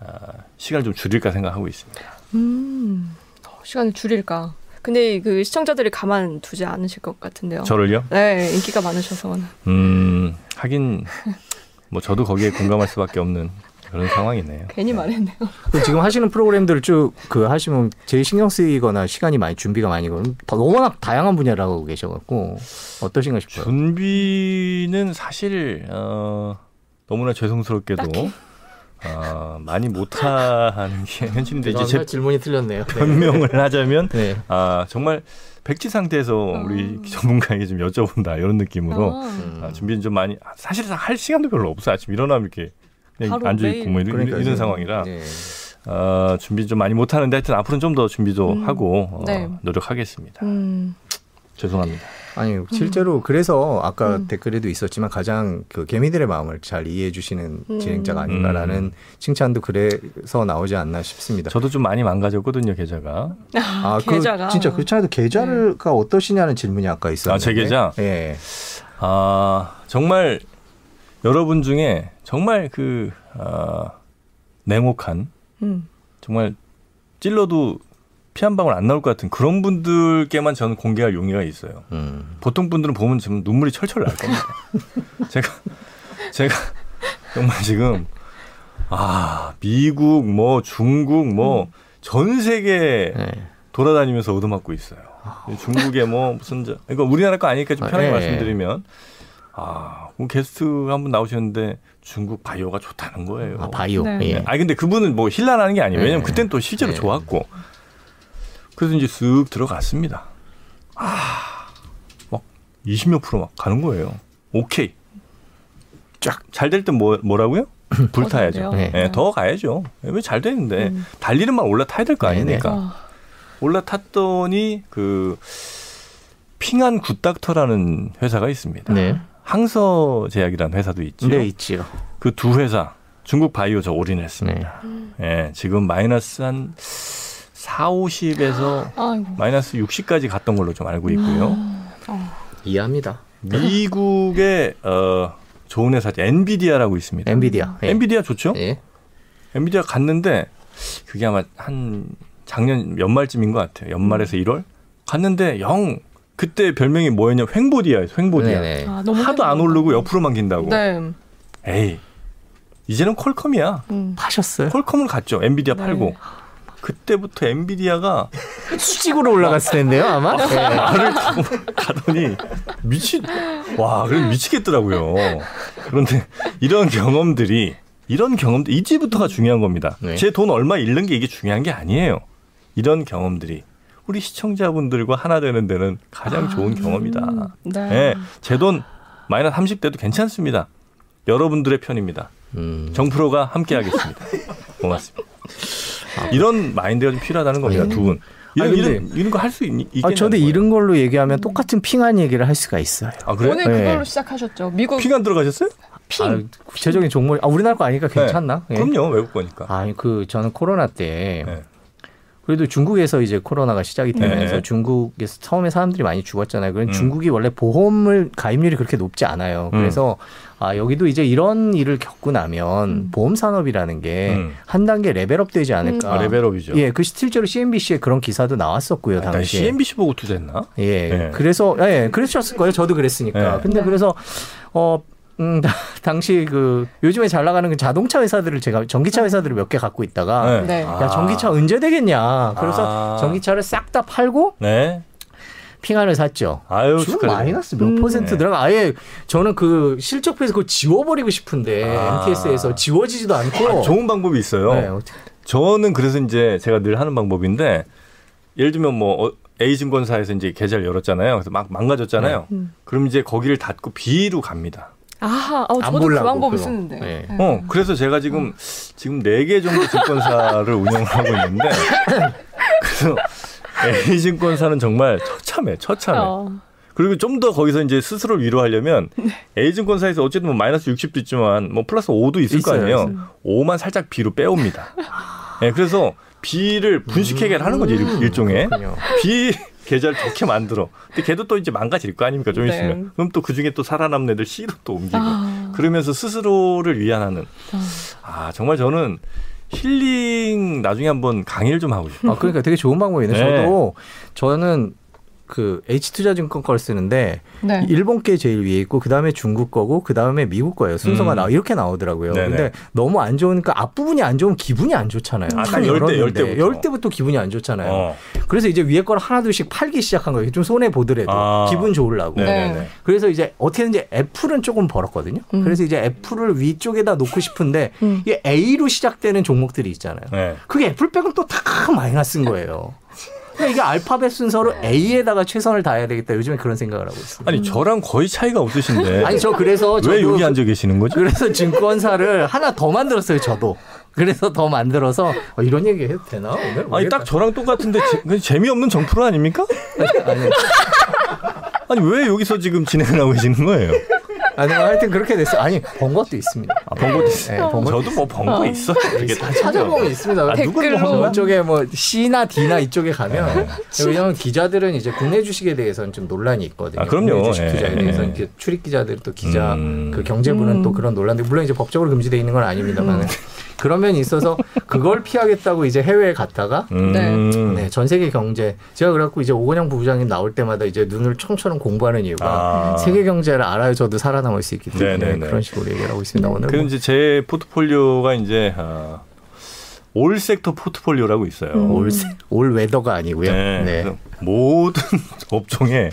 아, 시간을 좀 줄일까 생각하고 있습니다. 음. 어, 시간을 줄일까. 근데 그 시청자들이 가만 두지 않으실 것 같은데요. 저를요? 네, 인기가 많으셔서. 음, 하긴 뭐 저도 거기에 공감할 수밖에 없는 그런 상황이네요. 괜히 말했네요. 그 지금 하시는 프로그램들을 쭉그 하시면 제일 신경 쓰이거나 시간이 많이 준비가 많이 걸리면 더 워낙 다양한 분야를 하고 계셔갖고 어떠신가 싶어요. 준비는 사실 어, 너무나 죄송스럽게도? 어, 많이 못하는 게 현실인데 이제 제. 질문이 틀렸네요. 네. 변명을 하자면 네. 아 정말 백지 상태에서 우리 아. 전문가에게 좀 여쭤본다 이런 느낌으로 아. 음. 아, 준비는 좀 많이 아, 사실상 할 시간도 별로 없어 아침 일어나면 이렇게 매일. 있고 뭐 이런, 그러니까요. 이런 상황이라 네. 어, 준비 좀 많이 못 하는데 하여튼 앞으로는 좀 더 준비도 음. 하고 어, 네. 노력하겠습니다. 음. 죄송합니다. 아니 실제로 그래서 아까 음. 댓글에도 있었지만 가장 그 개미들의 마음을 잘 이해해 주시는 음. 진행자가 아닌가라는 음. 칭찬도 그래서 나오지 않나 싶습니다. 저도 좀 많이 망가졌거든요 계좌가. 아, 그 계좌가. 진짜 그렇지 않아도 계좌가 어떠시냐는 질문이 아까 있었는데. 아, 제 계좌? 예. 아 정말 여러분 중에 정말 그 아, 냉혹한 음. 정말 찔러도 피 한 방울 안 나올 것 같은 그런 분들께만 저는 공개할 용의가 있어요. 음. 보통 분들은 보면 지금 눈물이 철철 날 겁니다. 제가 제가 정말 지금 아 미국 뭐 중국 뭐 전 세계 네. 돌아다니면서 얻어맞고 있어요. 중국에 뭐 무슨 저 이거 우리나라 거 아니니까 좀 편하게 아, 예. 말씀드리면 아 오늘 게스트 한 분 나오셨는데 중국 바이오가 좋다는 거예요. 아 바이오. 네. 예. 아니 근데 그분은 뭐 힐난하는 게 아니에요. 왜냐면 네. 그땐 또 실제로 네. 좋았고. 그래서 이제 쓱 들어갔습니다. 아, 막 20몇 프로 막 가는 거예요. 오케이. 쫙 잘될땐 뭐, 뭐라고요? 불타야죠. 더 네. 예, 더 가야죠. 왜 잘 되는데 음. 달리는만 올라타야 될거 네, 아닙니까? 아, 올라탔더니 그 핑한 굿닥터라는 회사가 있습니다. 네. 항서 제약이라는 회사도 있죠. 네 있지요. 그 두 회사 중국 바이오 저 올인했습니다. 네. 예, 지금 마이너스 한 4, 50에서 아이고. 마이너스 60까지 갔던 걸로 좀 알고 있고요. 어. 이해합니다. 미국의 어, 좋은 회사 엔비디아라고 있습니다. 엔비디아. 예. 엔비디아 좋죠? 예. 엔비디아 갔는데 그게 아마 한 작년 연말쯤인 것 같아요. 연말에서 1월 갔는데 영 그때 별명이 뭐였냐? 횡보디아예요. 횡보디아. 네네. 아, 너무 하도 안. 오르고 옆으로만 긴다고. 네. 에이 이제는 퀄컴이야. 음. 파셨어요? 퀄컴을 갔죠. 엔비디아 네. 팔고 그때부터 엔비디아가 수직으로 올라갔을 텐데요 아마. 예. 말을 타고 가더니 미치 와 그래 미치겠더라고요. 그런데 이런 경험들이 이런 경험들 이제부터가 중요한 겁니다. 네. 제돈 얼마 잃는 게 이게 중요한 게 아니에요. 이런 경험들이 우리 시청자분들과 하나 되는 데는 가장 좋은 경험이다. 음. 네. 예, 제돈 마이너스 30대도 괜찮습니다. 여러분들의 편입니다. 음. 정프로가 함께 하겠습니다. 고맙습니다. 이런 마인드가 좀 필요하다는 겁니다. 두 분. 이런, 아니, 근데- 이런, 이런 거 할 수 있니? 아, 저도 이런 걸로 얘기하면 똑같은 핑한 얘기를 할 수가 있어요. 아 그래? 오늘 네. 그걸로 시작하셨죠. 미국 피가 안 들어가셨어요? 핑. 아, 구체적인 종목 아 우리나라 거 아니니까 괜찮나? 예. 그럼요 외국 거니까. 아니 그 저는 코로나 때 네. 그래도 중국에서 이제 코로나가 시작이 되면서 네. 중국에서 처음에 사람들이 많이 죽었잖아요. 그럼 음. 중국이 원래 보험을 가입률이 그렇게 높지 않아요. 음. 그래서 아 여기도 이제 이런 일을 겪고 나면 음. 보험 산업이라는 게 음. 한 단계 레벨업 되지 않을까. 아, 레벨업이죠. 예, 그 실제로 CNBC에 그런 기사도 나왔었고요, 아, 난 당시에. CNBC 보고 투자했나? 예. 네. 그래서 예, 그러셨을 거예요. 저도 그랬으니까. 네. 근데 네. 그래서 어 음, 당시 그 요즘에 잘 나가는 그 자동차 회사들을 제가 전기차 회사들을 몇 개 갖고 있다가 네. 야 전기차 언제 되겠냐. 그래서 아. 전기차를 싹 다 팔고 네. 핑안을 샀죠. 아유 지금 축하드립니다. 마이너스 몇 음. 퍼센트 네. 들어가. 아예 저는 그 실적표에서 그거 지워버리고 싶은데 아. MTS에서 지워지지도 않고. 아, 좋은 방법이 있어요. 네, 저는 그래서 이제 제가 늘 하는 방법인데 예를 들면 뭐 어, A 증권사에서 이제 계좌를 열었잖아요. 그래서 막 망가졌잖아요. 음. 그럼 이제 거기를 닫고 B로 갑니다. 아, 어, 안 저도 그 방법을 그거. 쓰는데. 네. 네. 어, 그래서 제가 지금 지금 네개 정도 증권사를 운영을 하고 있는데 그래서 A 증권사는 정말 처참해, 처참해. 어. 그리고 좀 더 거기서 이제 스스로를 위로하려면 A 증권사에서 어쨌든 뭐 마이너스 60도 있지만 뭐 플러스 5도 있을 거 있어요, 아니에요. 있어요. 5만 살짝 B로 빼옵니다. 예, 그래서 B를 분식회계를 하는 거지 일- 일종의 그렇군요. B 계좌를 좋게 만들어. 근데 걔도 또 이제 망가질 거 아닙니까 좀 네. 있으면. 그럼 또 그 중에 또 살아남는 애들 C로 또 옮기고. 아. 그러면서 스스로를 위안하는. 아 정말 저는 힐링 나중에 한번 강의를 좀 하고 싶어요. 아, 그러니까 되게 좋은 방법이네. 네. 저도 저는 그 H투자증권 걸 쓰는데 네. 일본 게 제일 위에 있고 그 다음에 중국 거고 그 다음에 미국 거예요. 순서가 음. 나 이렇게 나오더라고요. 네네. 근데 너무 안 좋으니까 앞부분이 안 좋으면 기분이 안 좋잖아요. 아, 참딱열 때, 열 열었는데 때부터. 열 때부터 기분이 안 좋잖아요. 어. 그래서 이제 위에 거를 하나 둘씩 팔기 시작한 거예요. 좀 손해 보더라도 아. 기분 좋으려고. 네네네. 네. 그래서 이제 어떻게든지 애플은 조금 벌었거든요. 음. 그래서 이제 애플을 위쪽에다 놓고 싶은데 음. 이게 A로 시작되는 종목들이 있잖아요. 네. 그게 애플 빼고는 또 다 마이너스인 거예요. 그러니까 이게 알파벳 순서로 A에다가 최선을 다해야 되겠다. 요즘에 그런 생각을 하고 있어요. 아니 저랑 거의 차이가 없으신데 아니 저 그래서 왜 여기 그- 앉아 계시는 거죠? 그래서 증권사를 하나 더 만들었어요. 저도. 그래서 더 만들어서 어, 이런 얘기 해도 되나 오늘? 아니 딱 저랑 똑같은데 제- 그 재미없는 정프로 아닙니까? 아니, 아니 왜 여기서 지금 진행을 하고 계시는 거예요? 아니 뭐 하여튼 그렇게 됐어요. 아니 번 것도 있습니다. 아, 번 것도 있어요. 네, 번 것- 저도 뭐 번거 있어. 이게 다 찾아보면 있습니다. 아, 댓글로. 저쪽에 뭐 C나 D나 이쪽에 가면 왜냐하면 기자들은 이제 국내 주식에 대해서는 좀 논란이 있거든요. 아, 그럼요. 국내 주식 예, 투자에 예. 대해서 이렇게 출입 기자들 또 기자 음. 그 경제부는 또 음. 그런 논란들 물론 이제 법적으로 금지돼 있는 건 아닙니다만 그런 면이 있어서 그걸 피하겠다고 이제 해외에 갔다가 음. 네, 전 세계 경제 제가 그래갖고 이제 오건영 부부장님 나올 때마다 이제 눈을 총처럼 공부하는 이유가 아. 세계 경제를 알아야 저도 살아 남을 수 있기 때문에 네네네. 그런 식으로 얘기를 하고 있습니다. 오늘 그럼 뭐. 이제 제 포트폴리오가 이제 아, all sector 포트폴리오라고 있어요. 음. all, se- all weather가 아니고요. 네. 네. 모든 업종에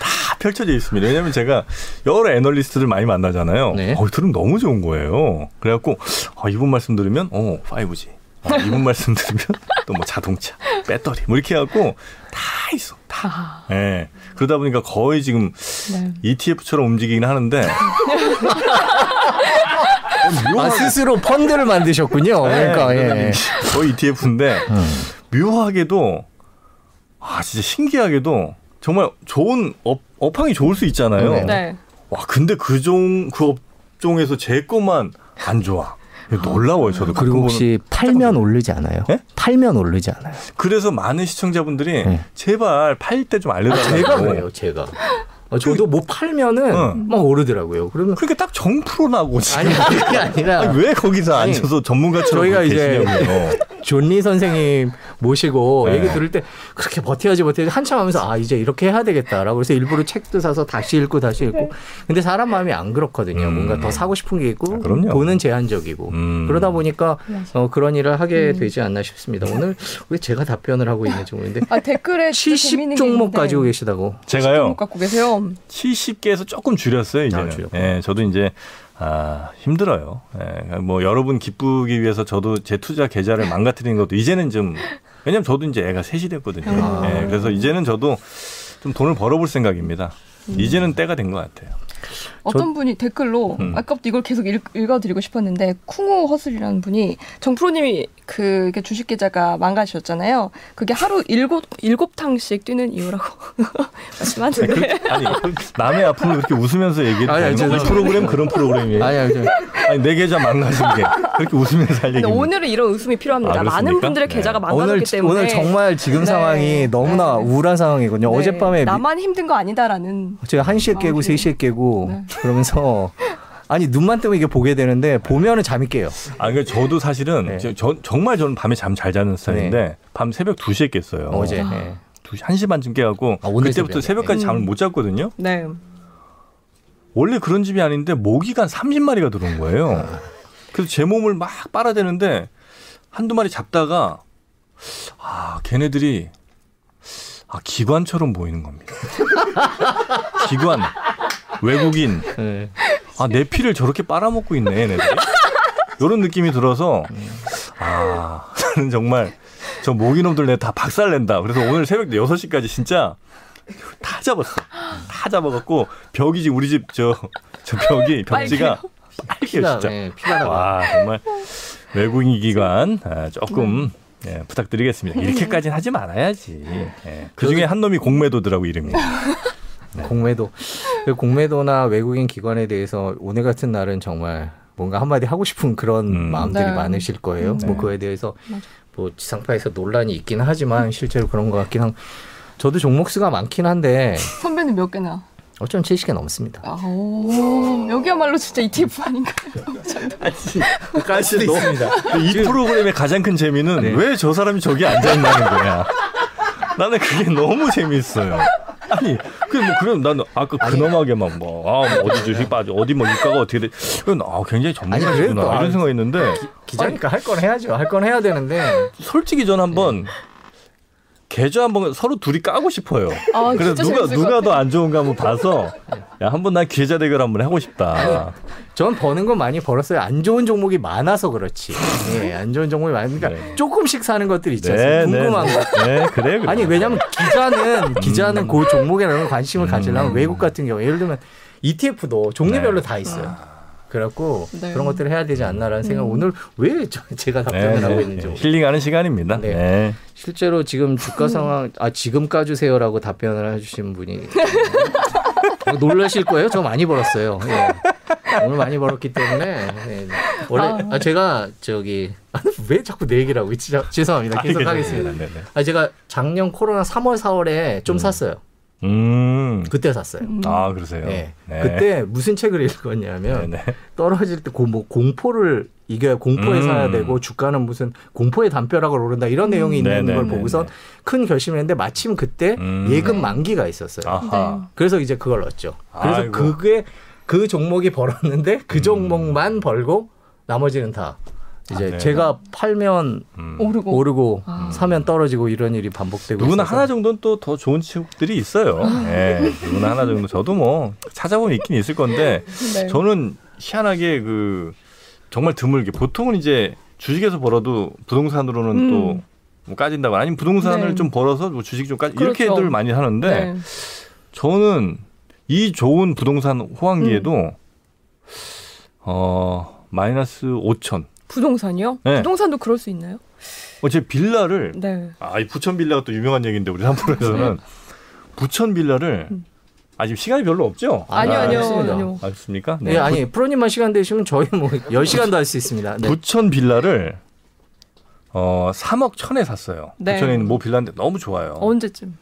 다 펼쳐져 있습니다. 왜냐하면 제가 여러 애널리스트들 많이 만나잖아요. 네. 어, 들으면 너무 좋은 거예요. 그래갖고 어, 이분 말씀 들으면 어 5G. 어, 이분 말씀 들으면 또 뭐 자동차, 배터리 뭐 이렇게 해갖고 다 있어. 다. 아, 예. 그러다 보니까 거의 지금 네. ETF처럼 움직이긴 하는데 아 스스로 펀드를 만드셨군요. 그러니까 네, 예. 거의 ETF인데 음. 묘하게도 아 진짜 신기하게도 정말 좋은 업, 업황이 좋을 수 있잖아요. 네. 네. 와 근데 그종 그 업종에서 제 것만 안 좋아. 놀라워요 저도. 그리고. 혹시 팔면 오르지 않아요? 네? 팔면 오르지 않아요? 그래서 많은 시청자분들이 네. 제발 팔 때 좀 알려달라고. 제가 그래요, 제가. 어, 저도 뭐 팔면은 응. 막 오르더라고요. 그러면 그러니까 딱 정프로 나고. 아니 그게 아니라 아니, 왜 거기서 아니, 앉아서 전문가처럼 저희가 이제. 존리 선생님 모시고 네. 얘기 들을 때 그렇게 버텨야지 버텨야지 한참 하면서 아 이제 이렇게 해야 되겠다라고 그래서 일부러 책도 사서 다시 읽고 다시 읽고 근데 사람 마음이 안 그렇거든요. 음. 뭔가 더 사고 싶은 게 있고 아, 그럼요. 돈은 제한적이고 음. 그러다 보니까. 어, 그런 일을 하게 음. 되지 않나 싶습니다. 오늘 왜 제가 답변을 하고 있는지 모르겠는데 아 댓글에 진짜 70 재밌는 게 종목. 가지고 계시다고. 제가요. 갖고 계세요. 70개에서 조금 줄였어요 이제는. 아. 예, 저도 이제 아 힘들어요. 예, 뭐 여러분 기쁘기 위해서 저도 제 투자 계좌를 망가뜨리는 것도 이제는 좀 왜냐면 저도 이제 애가 셋이 됐거든요. 아. 예, 그래서 이제는 저도 좀 돈을 벌어볼 생각입니다. 음. 이제는 때가 된 것 같아요. 어떤 분이 댓글로 음. 아까부터 이걸 계속 읽, 읽어드리고 싶었는데 쿵우 허슬이라는 분이 정프로님이 그 이렇게 주식 계좌가 망가지셨잖아요. 그게 하루 일곱 일곱 탕씩 뛰는 이유라고 말씀하는데 아니 남의 아픔을 그렇게 웃으면서 얘기해도 아니, 되는? 이 죄송합니다. 프로그램 그런 프로그램이에요. 아니 아니 저- 아니 내 계좌 망가진 게 그렇게 웃으면서 할 얘기입니다. 오늘은 이런 웃음이 필요합니다. 아? 많은 분들의 네. 계좌가 오늘 망가졌기 때문에 오늘 정말 지금 네. 상황이 너무나 네. 우울한 상황이거든요. 네. 어젯밤에 미- 나만 힘든 거 아니다라는 제가 1 시에 깨고 아, 3시에 깨고 네. 그러면서 아니 눈만 뜨면 이게 보게 되는데 보면은 잠이 깨요. 아, 그러니까 저도 사실은 네. 저, 저- 정말 저는 밤에 잠 잘 자는 스타일인데 밤 새벽 2시에 깼어요. 어제. 아. 네. 2시, 1시 반쯤 깨갖고 아, 그때부터 새벽에. 새벽까지 잠을 음. 못 잤거든요. 네. 원래 그런 집이 아닌데 모기가 한 30마리가 들어온 거예요. 그래서 제 몸을 막 빨아대는데 한두 마리 잡다가 아, 걔네들이 아, 기관처럼 보이는 겁니다. 기관, 외국인, 네. 아, 내 피를 저렇게 빨아먹고 있네, 얘네들이. 이런 느낌이 들어서, 아, 나는 정말 저 모기놈들 내가 다 박살낸다. 그래서 오늘 새벽 6시까지 진짜 다 잡았어. 다 잡아갖고 벽이 지금 우리 집 저, 저 벽이, 벽지가 빨개요, 피가 진짜. 네, 피가 나와. 와, 정말 외국인 기관 아, 조금 예, 부탁드리겠습니다. 이렇게까지는 하지 말아야지. 예. 그 중에 한 놈이 공매도더라고 이름이. 공매도 그 공매도나 외국인 기관에 대해서 오늘 같은 날은 정말 뭔가 한마디 하고 싶은 그런 음. 마음들이 네. 많으실 거예요. 음. 뭐 네. 그에 대해서 맞아. 뭐 지상파에서 논란이 있긴 하지만 실제로 그런 것 같긴 한. 저도 종목 수가 많긴 한데 선배는 몇 개나? 어쩜 70개 넘습니다. 아, 오, 여기야말로 진짜 ETF 아닌가요? 깔 수도 있습니다. 이 프로그램의 가장 큰 재미는 네. 왜저 사람이 저기 앉아 있냐는 거야. 나는 그게 너무 재미있어요. 아니, 그뭐 그럼 나는 아까 근엄하게만 뭐, 아, 뭐 어디 주식 빠져, 어디 뭐 유가가 어떻게 돼. 그건 아, 굉장히 전문가시구나. 아, 이런 생각했는데, 기자니까 할 건 해야죠. 할 건 해야 되는데 솔직히 전 한번 네. 계좌 한번 서로 둘이 까고 싶어요. 아, 그래서 진짜 누가 재밌을 누가 것 더. 안 좋은가 한번 봐서 야 한번 난 계좌 대결 한번 해보고 싶다. 전 버는 건 많이 벌었어요. 안 좋은 종목이 많아서 그렇지. 예, 안 좋은 종목이 많으니까 네. 조금씩 사는 것들이 있잖아요. 궁금한 네, 거. 네, 그래 그래. 아니 왜냐면 기자는 기자는 그 종목에 관심을 음. 가지려면 외국 같은 경우 예를 들면 ETF도 종류별로 네. 다 있어요. 그래갖고 네. 그런 것들을 해야 되지 않나라는 생각. 음. 오늘 왜 저- 제가 답변을 네, 하고 네, 있는지. 네. 힐링하는 시간입니다. 네. 네. 실제로 지금 주가 상황 아 지금 까주세요라고 답변을 해주신 분이 놀라실 거예요. 저 많이 벌었어요. 예. 오늘 많이 벌었기 때문에 네. 원래 아, 제가 저기 왜 자꾸 내 얘기를 하고 있지? 자- 죄송합니다. 계속 하겠습니다. 네, 네. 아 제가 작년 코로나 3월 4월에 좀 음. 샀어요. 음. 그때 샀어요. 음. 아 그러세요. 네. 네. 그때 무슨 책을 읽었냐면 네, 네. 떨어질 때 뭐 공포를 이게 공포에 음. 사야 되고 주가는 무슨 공포의 담벼락을 오른다 이런 내용이 있는 네, 걸 네, 보고선 네, 큰 결심을 했는데 마침 그때 음. 예금 만기가 있었어요. 아하. 그래서 이제 그걸 넣었죠. 그래서 아이고. 그게 그 종목이 벌었는데 그 음. 종목만 벌고 나머지는 다 이제 아, 네. 제가 팔면 음. 오르고. 오르고 아. 사면 떨어지고 이런 일이 반복되고 누구나 있어서 하나 정도는 또 더 좋은 친구들이 있어요. 네. 누구나 하나 정도. 저도 뭐 찾아보면 있긴 있을 건데 네. 저는 희한하게 그 정말 드물게 보통은 이제 주식에서 벌어도 부동산으로는 음. 또뭐 까진다고 아니면 부동산을 네. 좀 벌어서 뭐 주식 좀 까지 그렇죠. 이렇게들 많이 하는데 네. 저는 이 좋은 부동산 호황기에도 음. 어 마이너스 5천. 부동산이요? 네. 부동산도 그럴 수 있나요? 어, 제 빌라를 네. 아, 이 부천 빌라가 또 유명한 얘기인데 우리 삼프로에서는 부천 빌라를 음. 아 지금 시간이 별로 없죠? 아니요, 아, 아니요. 아니요. 알겠습니까? 네, 아니 프로님만 시간 되시면 저희 뭐 10시간도 할 수 있습니다. 네. 부천 빌라를 어 3억 천에 샀어요. 네. 부천에 있는 모 빌라인데 너무 좋아요. 언제쯤?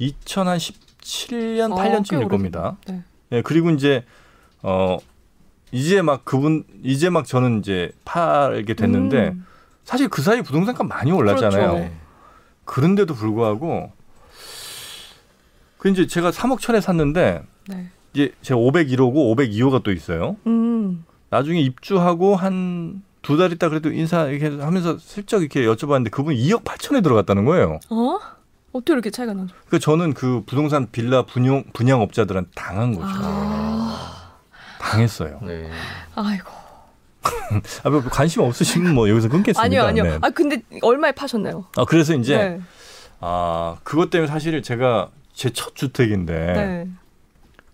2017년 어, 8년쯤일 꽤 겁니다. 네. 네, 그리고 이제 어 이제 막 그분 이제 막 저는 이제 팔게 됐는데 음. 사실 그 사이 부동산가 많이 올랐잖아요. 그렇죠. 그런데도 불구하고 그 이제 제가 3억 천에 샀는데 네. 이제 제가 501호고 502호가 또 있어요. 음. 나중에 입주하고 한 두 달 있다 그래도 인사 이렇게 하면서 슬쩍 이렇게 여쭤봤는데 그분 2억 8천에 들어갔다는 거예요. 어? 어떻게 이렇게 차이가 나죠? 그 저는 그 부동산 빌라 분양 분양업자들한테 당한 거죠. 아. 당했어요. 네. 아이고. 아, 뭐 관심 없으시면 뭐 여기서 끊겠습니다. 아니요, 아니요. 네. 아 근데 얼마에 파셨나요? 아, 그래서 이제 네. 아 그것 때문에 사실 제가 제 첫 주택인데 네.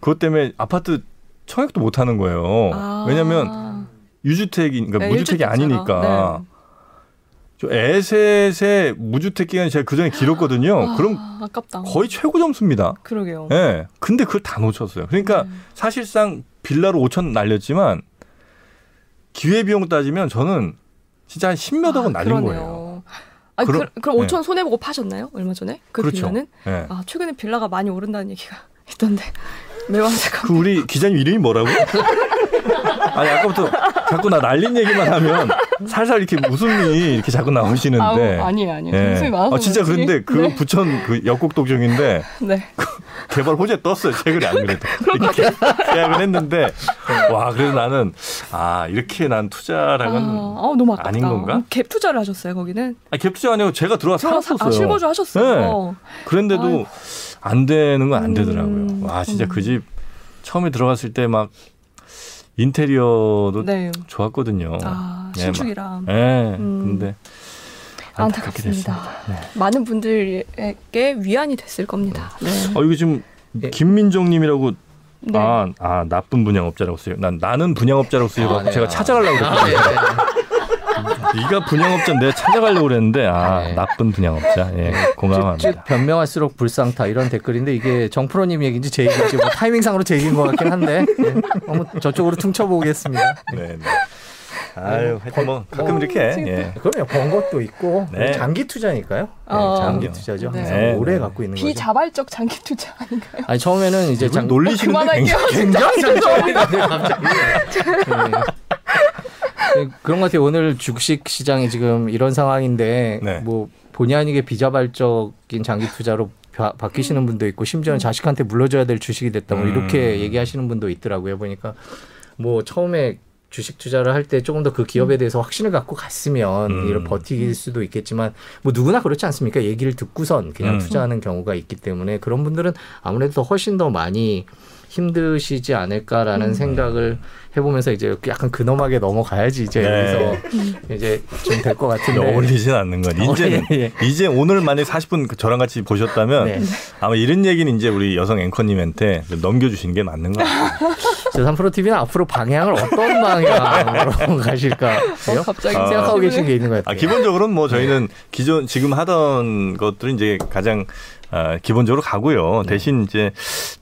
그것 때문에 아파트 청약도 못 하는 거예요. 아. 왜냐하면 유주택이 그러니까 네, 무주택이. 아니니까. 네. 저 에셋의 무주택 기간이 제가 그 전에 길었거든요. 아, 그럼 아깝다. 거의 최고 점수입니다. 그러게요. 예. 근데 그걸 다 놓쳤어요. 그러니까 네. 사실상 빌라로 5천 날렸지만 기회 비용 따지면 저는 진짜 한 10몇 억은 날린 그러네요. 거예요. 아, 그, 그럼- 그럼 네. 5천 손해 보고 파셨나요? 얼마 전에? 그 그렇죠. 빌라는? 예. 아, 최근에 빌라가 많이 오른다는 얘기가 있던데. 매우 안타깝 그 우리 기자님 이름이 뭐라고? 아니 아까부터 자꾸 나 날린 얘기만 하면 살살 이렇게 웃음이 이렇게 자꾸 나오시는데. 아니에요, 아니에요. 예. 웃음이 많아서 아, 진짜. 그런데 그 네. 부천 그 역곡 독점인데 네. 개발 호재 떴어요. 최근에 안 그래도. 이렇게 계약을 했는데 와 그래서 나는 아 이렇게 난 아, 투자랑은 너무 아깝다. 아닌 건가? 갭 투자를 하셨어요, 거기는? 아, 갭 투자 아니고 제가 들어와 들어가 살았었어요. 아, 실거주 하셨어요. 그런데도 아이고. 안 되는 건 안 되더라고요. 음, 와 진짜 음. 그집 처음에 들어갔을 때 막 인테리어도 네. 좋았거든요. 아, 네, 신축이랑. 예. 음. 근데 안타깝게. 됐습니다. 네. 많은 분들에게 위안이 됐을 겁니다. 네. 어 이거 지금 예. 김민정님이라고 네. 아, 아 나쁜 분양업자라고 써요. 난 나는 분양업자라고 쓰여 아, 네. 제가 찾아가려고 아, 그랬거든요. 네, 네. 네가 분양업자 내가 찾아가려고 그랬는데 아 네. 나쁜 분양업자. 예, 쭉 공감합니다. 변명할수록 불쌍타 이런 댓글인데 이게 정프로님 얘기인지 제 얘기인지 뭐 타이밍상으로 제 얘기인 것 같긴 한데 네. 한번 저쪽으로 퉁쳐보겠습니다. 네, 네. 아유, 하여튼 뭐 가끔 뭐, 이렇게 예. 그럼요 번 것도 있고 네. 장기 투자니까요. 네, 어. 장기 투자죠. 네. 항상 네. 오래 갖고 있는 거죠. 비자발적 장기 투자 아닌가요? 아니 처음에는 이제 장 놀리시는데. 굉장히 장점이네 갑자기. 네. 네, 그런 것 같아요. 오늘 주식 시장이 지금 이런 상황인데 네. 뭐 본의 아니게 비자발적인 장기 투자로 바, 바뀌시는 분도 있고 심지어는 자식한테 물려줘야 될 주식이 됐다 뭐 이렇게 음. 얘기하시는 분도 있더라고요. 보니까 뭐 처음에 주식 투자를 할 때 조금 더 그 기업에 대해서 확신을 갖고 갔으면 음. 이를 버티길 수도 있겠지만 뭐 누구나 그렇지 않습니까? 얘기를 듣고선 그냥 음. 투자하는 경우가 있기 때문에 그런 분들은 아무래도 더 훨씬 더 많이 힘드시지 않을까라는 음. 생각을 해보면서 이제 약간 근엄하게 넘어가야지 이제 네. 여기서 이제 좀 될 것 같은데 어울리진 않는 건 이제는 예, 예. 이제 오늘 만에 40분 저랑 같이 보셨다면 네. 아마 이런 얘기는 이제 우리 여성 앵커님한테 넘겨주시는 게 맞는 것 같아요. 저 3프로 TV는 앞으로 방향을 어떤 방향으로 가실까 어, 갑자기 아. 생각하고 계신 게 있는 것 아, 같아요. 기본적으로는 뭐 저희는 기존 지금 하던 것들은 이제 가장 아, 기본적으로 가고요. 대신 이제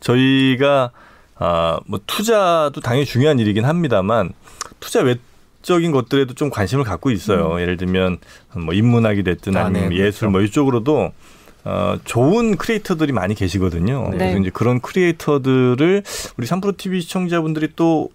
저희가 아, 뭐 투자도 당연히 중요한 일이긴 합니다만 투자 외 적인 것들에도 좀 관심을 갖고 있어요. 예를 들면 뭐 인문학이 됐든 아, 아니면 네, 예술 그렇죠. 뭐 이쪽으로도 어, 좋은 크리에이터들이 많이 계시거든요. 네. 그래서 이제 그런 크리에이터들을 우리 3프로 TV 시청자분들이 또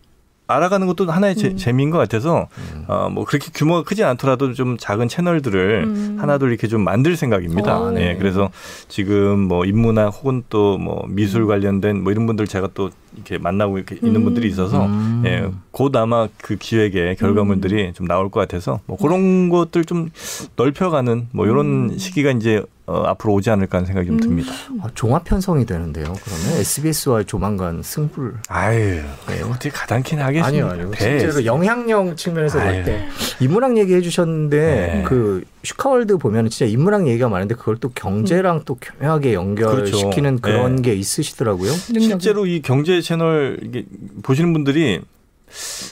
알아가는 것도 하나의 재- 음. 재 미인 것 같아서 음. 어, 뭐 그렇게 규모가 크지 않더라도 좀 작은 채널들을 음. 하나둘 이렇게 좀 만들 생각입니다. 어, 네. 네. 그래서 지금 뭐 인문학 혹은 또뭐 음. 미술 관련된 뭐 이런 분들 제가 또 이렇게 만나고 이렇게 있는 음. 분들이 있어서 음. 예, 곧 아마 그 기획의 결과물들이 음. 좀 나올 것 같아서 뭐 그런 것들 좀 넓혀가는 뭐 이런 음. 시기가 이제 어, 앞으로 오지 않을까 하는 생각이 좀 음. 듭니다. 아, 종합 편성이 되는데요. 그러면 SBS와 조만간 승부를 아유, 네, 어떻게 가당키는 하겠습니까? 아니요, 아니요. 배 실제로 영향력 측면에서 볼. 때 인문학 얘기해 주셨는데 네. 그 슈카월드 보면 진짜 인문학 얘기가 많은데 그걸 또 경제랑 또 교묘하게 연결시키는 그렇죠. 그런 네. 게 있으시더라고요. 실제로 이 경제 채널 이게 보시는 분들이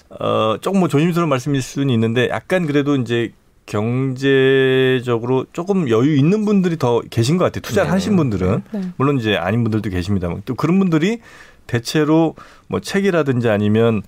어 조금 뭐 조심스러운 말씀일 수는 있는데 약간 그래도 이제 경제적으로 조금 여유 있는 분들이 더 계신 것 같아요. 투자를 네. 하신 분들은 네. 물론 이제 아닌 분들도 계십니다만 또 그런 분들이 대체로 뭐 책이라든지 아니면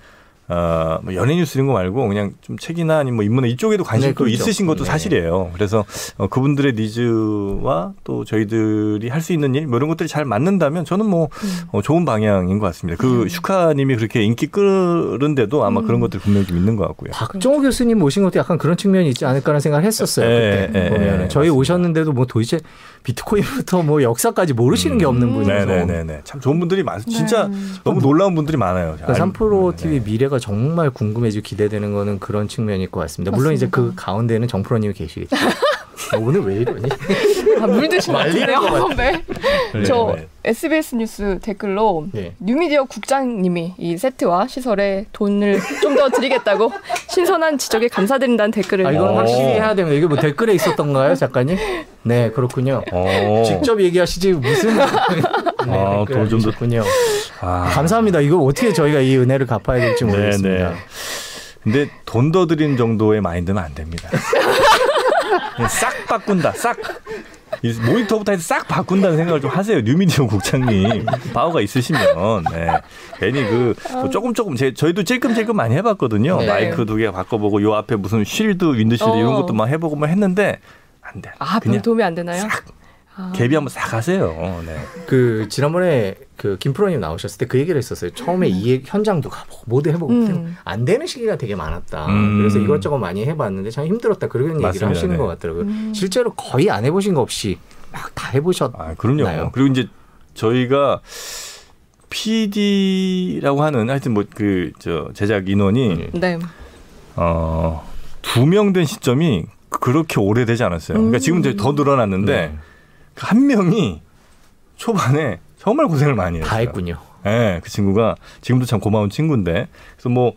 어, 뭐 연예 뉴스 이런 거 말고 그냥 좀 책이나 아니면 뭐 인문학 이쪽에도 관심이 네, 또 그렇죠. 있으신 것도 네. 사실이에요. 그래서 어, 그분들의 니즈와 또 저희들이 할 수 있는 일, 뭐 이런 것들이 잘 맞는다면 저는 뭐 음. 어, 좋은 방향인 것 같습니다. 그 슈카님이 그렇게 인기 끄는데도 아마 음. 그런 것들이 분명히 좀 있는 것 같고요. 박정호 교수님 모신 것도 약간 그런 측면이 있지 않을까라는 생각을 했었어요. 예, 그때 예, 보면 예, 저희 맞습니다. 오셨는데도 뭐 도대체 비트코인부터 뭐 역사까지 모르시는 게 없는 음. 분이서 네네네네. 참 좋은 분들이 많. 진짜 네. 너무 놀라운 분들이 많아요. 그러니까 3프로 네, TV 네. 미래가 정말 궁금해지고 기대되는 거는 그런 측면일 것 같습니다. 물론 이제 그 맞습니다. 가운데는 정프로님이 계시겠죠. 아, 오늘 왜 이러니? 아, 물 드시면 안 말리는 돼요. 것 네. 네, 저 네. SBS 뉴스 댓글로 네. 뉴미디어 국장님이 이 세트와 시설에 돈을 좀 더 드리겠다고 신선한 지적에 감사드린다는 댓글을 아, 이건 오. 확실히 해야 됩니다. 이게 뭐 댓글에 있었던가요, 작가님? 네, 그렇군요. 어. 직접 얘기하시지 무슨 네, 아, 돈좀 더- 주셨군요. 아. 감사합니다. 이거 어떻게 저희가 이 은혜를 갚아야 될지 모르겠습니다. 네, 네. 근데 돈 더 드린 정도의 마인드는 안 됩니다. 싹 바꾼다. 싹. 이 모니터부터 해서 싹 바꾼다는 생각을 좀 하세요. 뉴미디어 국장님. 파워가 있으시면. 네. 괜히 그, 뭐 조금 조금, 제, 저희도 찔끔찔끔 많이 해봤거든요. 네. 마이크 두 개 바꿔보고, 요 앞에 무슨 shield, windshield 이런 어. 것도 막 해보고 막 했는데, 안 돼. 아, 그냥 도움이 안 되나요? 싹. 아. 개비 한번 싹 하세요. 네. 그 지난번에 그 김프로님 나오셨을 때 그 얘기를 했었어요. 처음에 이 현장도 가보고 모두 해보고 음. 안 되는 시기가 되게 많았다. 음. 그래서 이것저것 많이 해봤는데 참 힘들었다. 그런 얘기를 맞습니다. 하시는 네. 것 같더라고요. 음. 실제로 거의 안 해보신 거 없이 막 다 해보셨. 아, 그럼요. 나요? 그리고 이제 저희가 PD라고 하는 하여튼 뭐 그 저 제작 인원이 네. 어, 두 명 된 시점이 그렇게 오래되지 않았어요. 그러니까 음. 지금 이제 더 늘어났는데 네. 그한 명이 초반에 정말 고생을 많이 했어요. 다 했군요. 예, 그 친구가 지금도 참 고마운 친구인데 그래서 뭐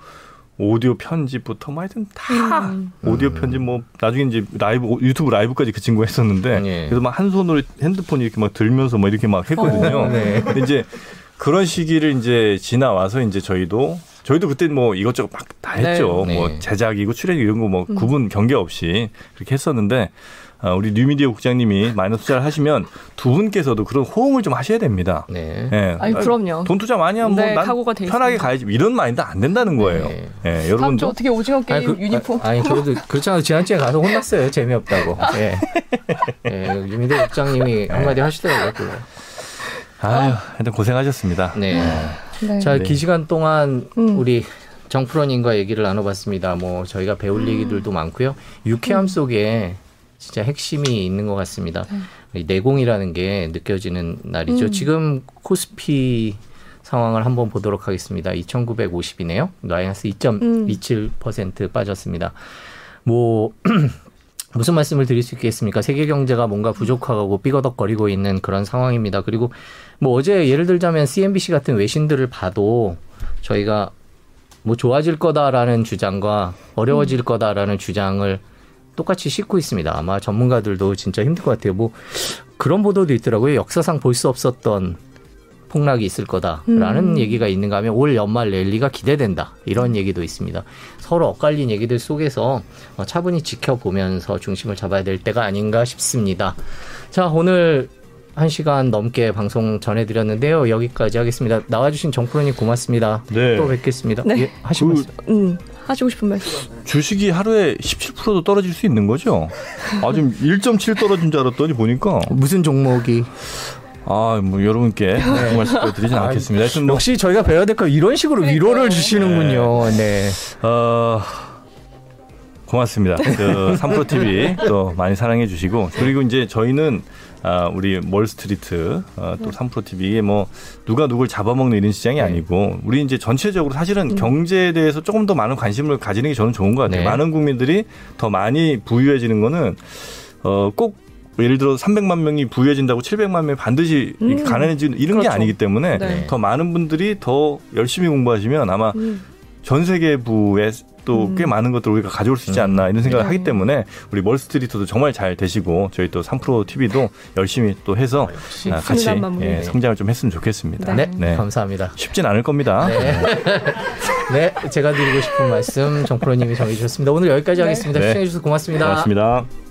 오디오 편집부터 뭐 하여튼 다 음. 오디오 음. 편집 뭐 나중에 이제 라이브 유튜브 라이브까지 그 친구가 했었는데 예. 그래서 막 한 손으로 핸드폰 이렇게 막 들면서 막 이렇게 막 했거든요. 어. 네. 근데 이제 그런 시기를 이제 지나와서 이제 저희도 저희도 그때 뭐 이것저것 막 다 했죠. 네. 뭐 네. 제작이고 출연이 이런 거뭐 음. 구분 경계 없이 그렇게 했었는데 어, 우리 뉴미디어 국장님이 마이너 투자를 하시면 두 분께서도 그런 호응을 좀 하셔야 됩니다. 네. 예. 아니 그럼요. 돈 투자 많이 하면 네, 돼 편하게. 가야지 이런 마인드 안 된다는 거예요. 네. 예, 다음 주 어떻게 오징어 게임 그- 유니폼 아니 그래도 그렇잖아요. 지난주에 가서 혼났어요. 재미없다고. 예. 예. 유민대 국장님이 한마디 하시더라고요. 그거. 아유, 하여튼 고생하셨습니다. 네. 네. 자, 네. 기 시간 동안 음. 우리 정프로님과 얘기를 나눠봤습니다. 뭐 저희가 배울 얘기들도 많고요. 유쾌함 속에 진짜 핵심이 있는 것 같습니다. 이 내공이라는 게 느껴지는 날이죠. 음. 지금 코스피 상황을 한번 보도록 하겠습니다. 2,950이네요. 마이너스 2.27% 빠졌습니다. 뭐 무슨 말씀을 드릴 수 있겠습니까? 세계 경제가 뭔가 부족하고 삐거덕거리고 있는 그런 상황입니다. 그리고 뭐 어제 예를 들자면 CNBC 같은 외신들을 봐도 저희가 뭐 좋아질 거다라는 주장과 어려워질 거다라는 주장을 똑같이 싣고 있습니다. 아마 전문가들도 진짜 힘들 것 같아요. 뭐 그런 보도도 있더라고요. 역사상 볼 수 없었던 폭락이 있을 거다라는 음. 얘기가 있는가 하면 올 연말 랠리가 기대된다 이런 얘기도 있습니다. 서로 엇갈린 얘기들 속에서 어, 차분히 지켜보면서 중심을 잡아야 될 때가 아닌가 싶습니다. 자 오늘 한 시간 넘게 방송 전해드렸는데요. 여기까지 하겠습니다. 나와주신 정프로님 고맙습니다. 네. 또 뵙겠습니다. 네. 예, 하신 그- 말씀. 음, 하시고 싶은 말씀. 주식이 하루에 17%도 떨어질 수 있는 거죠? 아, 지금 1.7 떨어진 줄 알았더니 보니까 무슨 종목이 아, 뭐 여러분께 그 말씀 드리진 아, 않겠습니다. 하여튼 뭐 역시 저희가 배워야 될 거 이런 식으로 위로를. 주시는군요. 네. 어, 고맙습니다. 그 삼프로 TV 또 많이 사랑해 주시고 그리고 이제 저희는 아, 우리 몰스트리트 어, 또 삼프로 TV 이게 뭐 누가 누굴 잡아먹는 이런 시장이 아니고 우리 이제 전체적으로 사실은 경제에 대해서 조금 더 많은 관심을 가지는 게 저는 좋은 것 같아요. 네. 많은 국민들이 더 많이 부유해지는 거는 어, 꼭 예를 들어 300만 명이 부유해진다고 700만 명이 반드시 음. 가난해지는 이런 게 그렇죠. 아니기 때문에 네. 더 많은 분들이 더 열심히 공부하시면 아마 음. 전 세계부에 또 음. 꽤 많은 것들을 우리가 가져올 수 있지 않나 이런 생각을 네. 하기 때문에 우리 멀스트리트도 정말 잘 되시고 저희 또 삼프로 TV도 열심히 또 해서 역시. 아, 같이. 예, 성장을 좀 했으면 좋겠습니다. 네, 네. 감사합니다. 쉽진 않을 겁니다. 네. 네, 제가 드리고 싶은 말씀 정프로님이 정해주셨습니다. 오늘 여기까지 네. 하겠습니다. 네. 시청해주셔서 고맙습니다. 고맙습니다.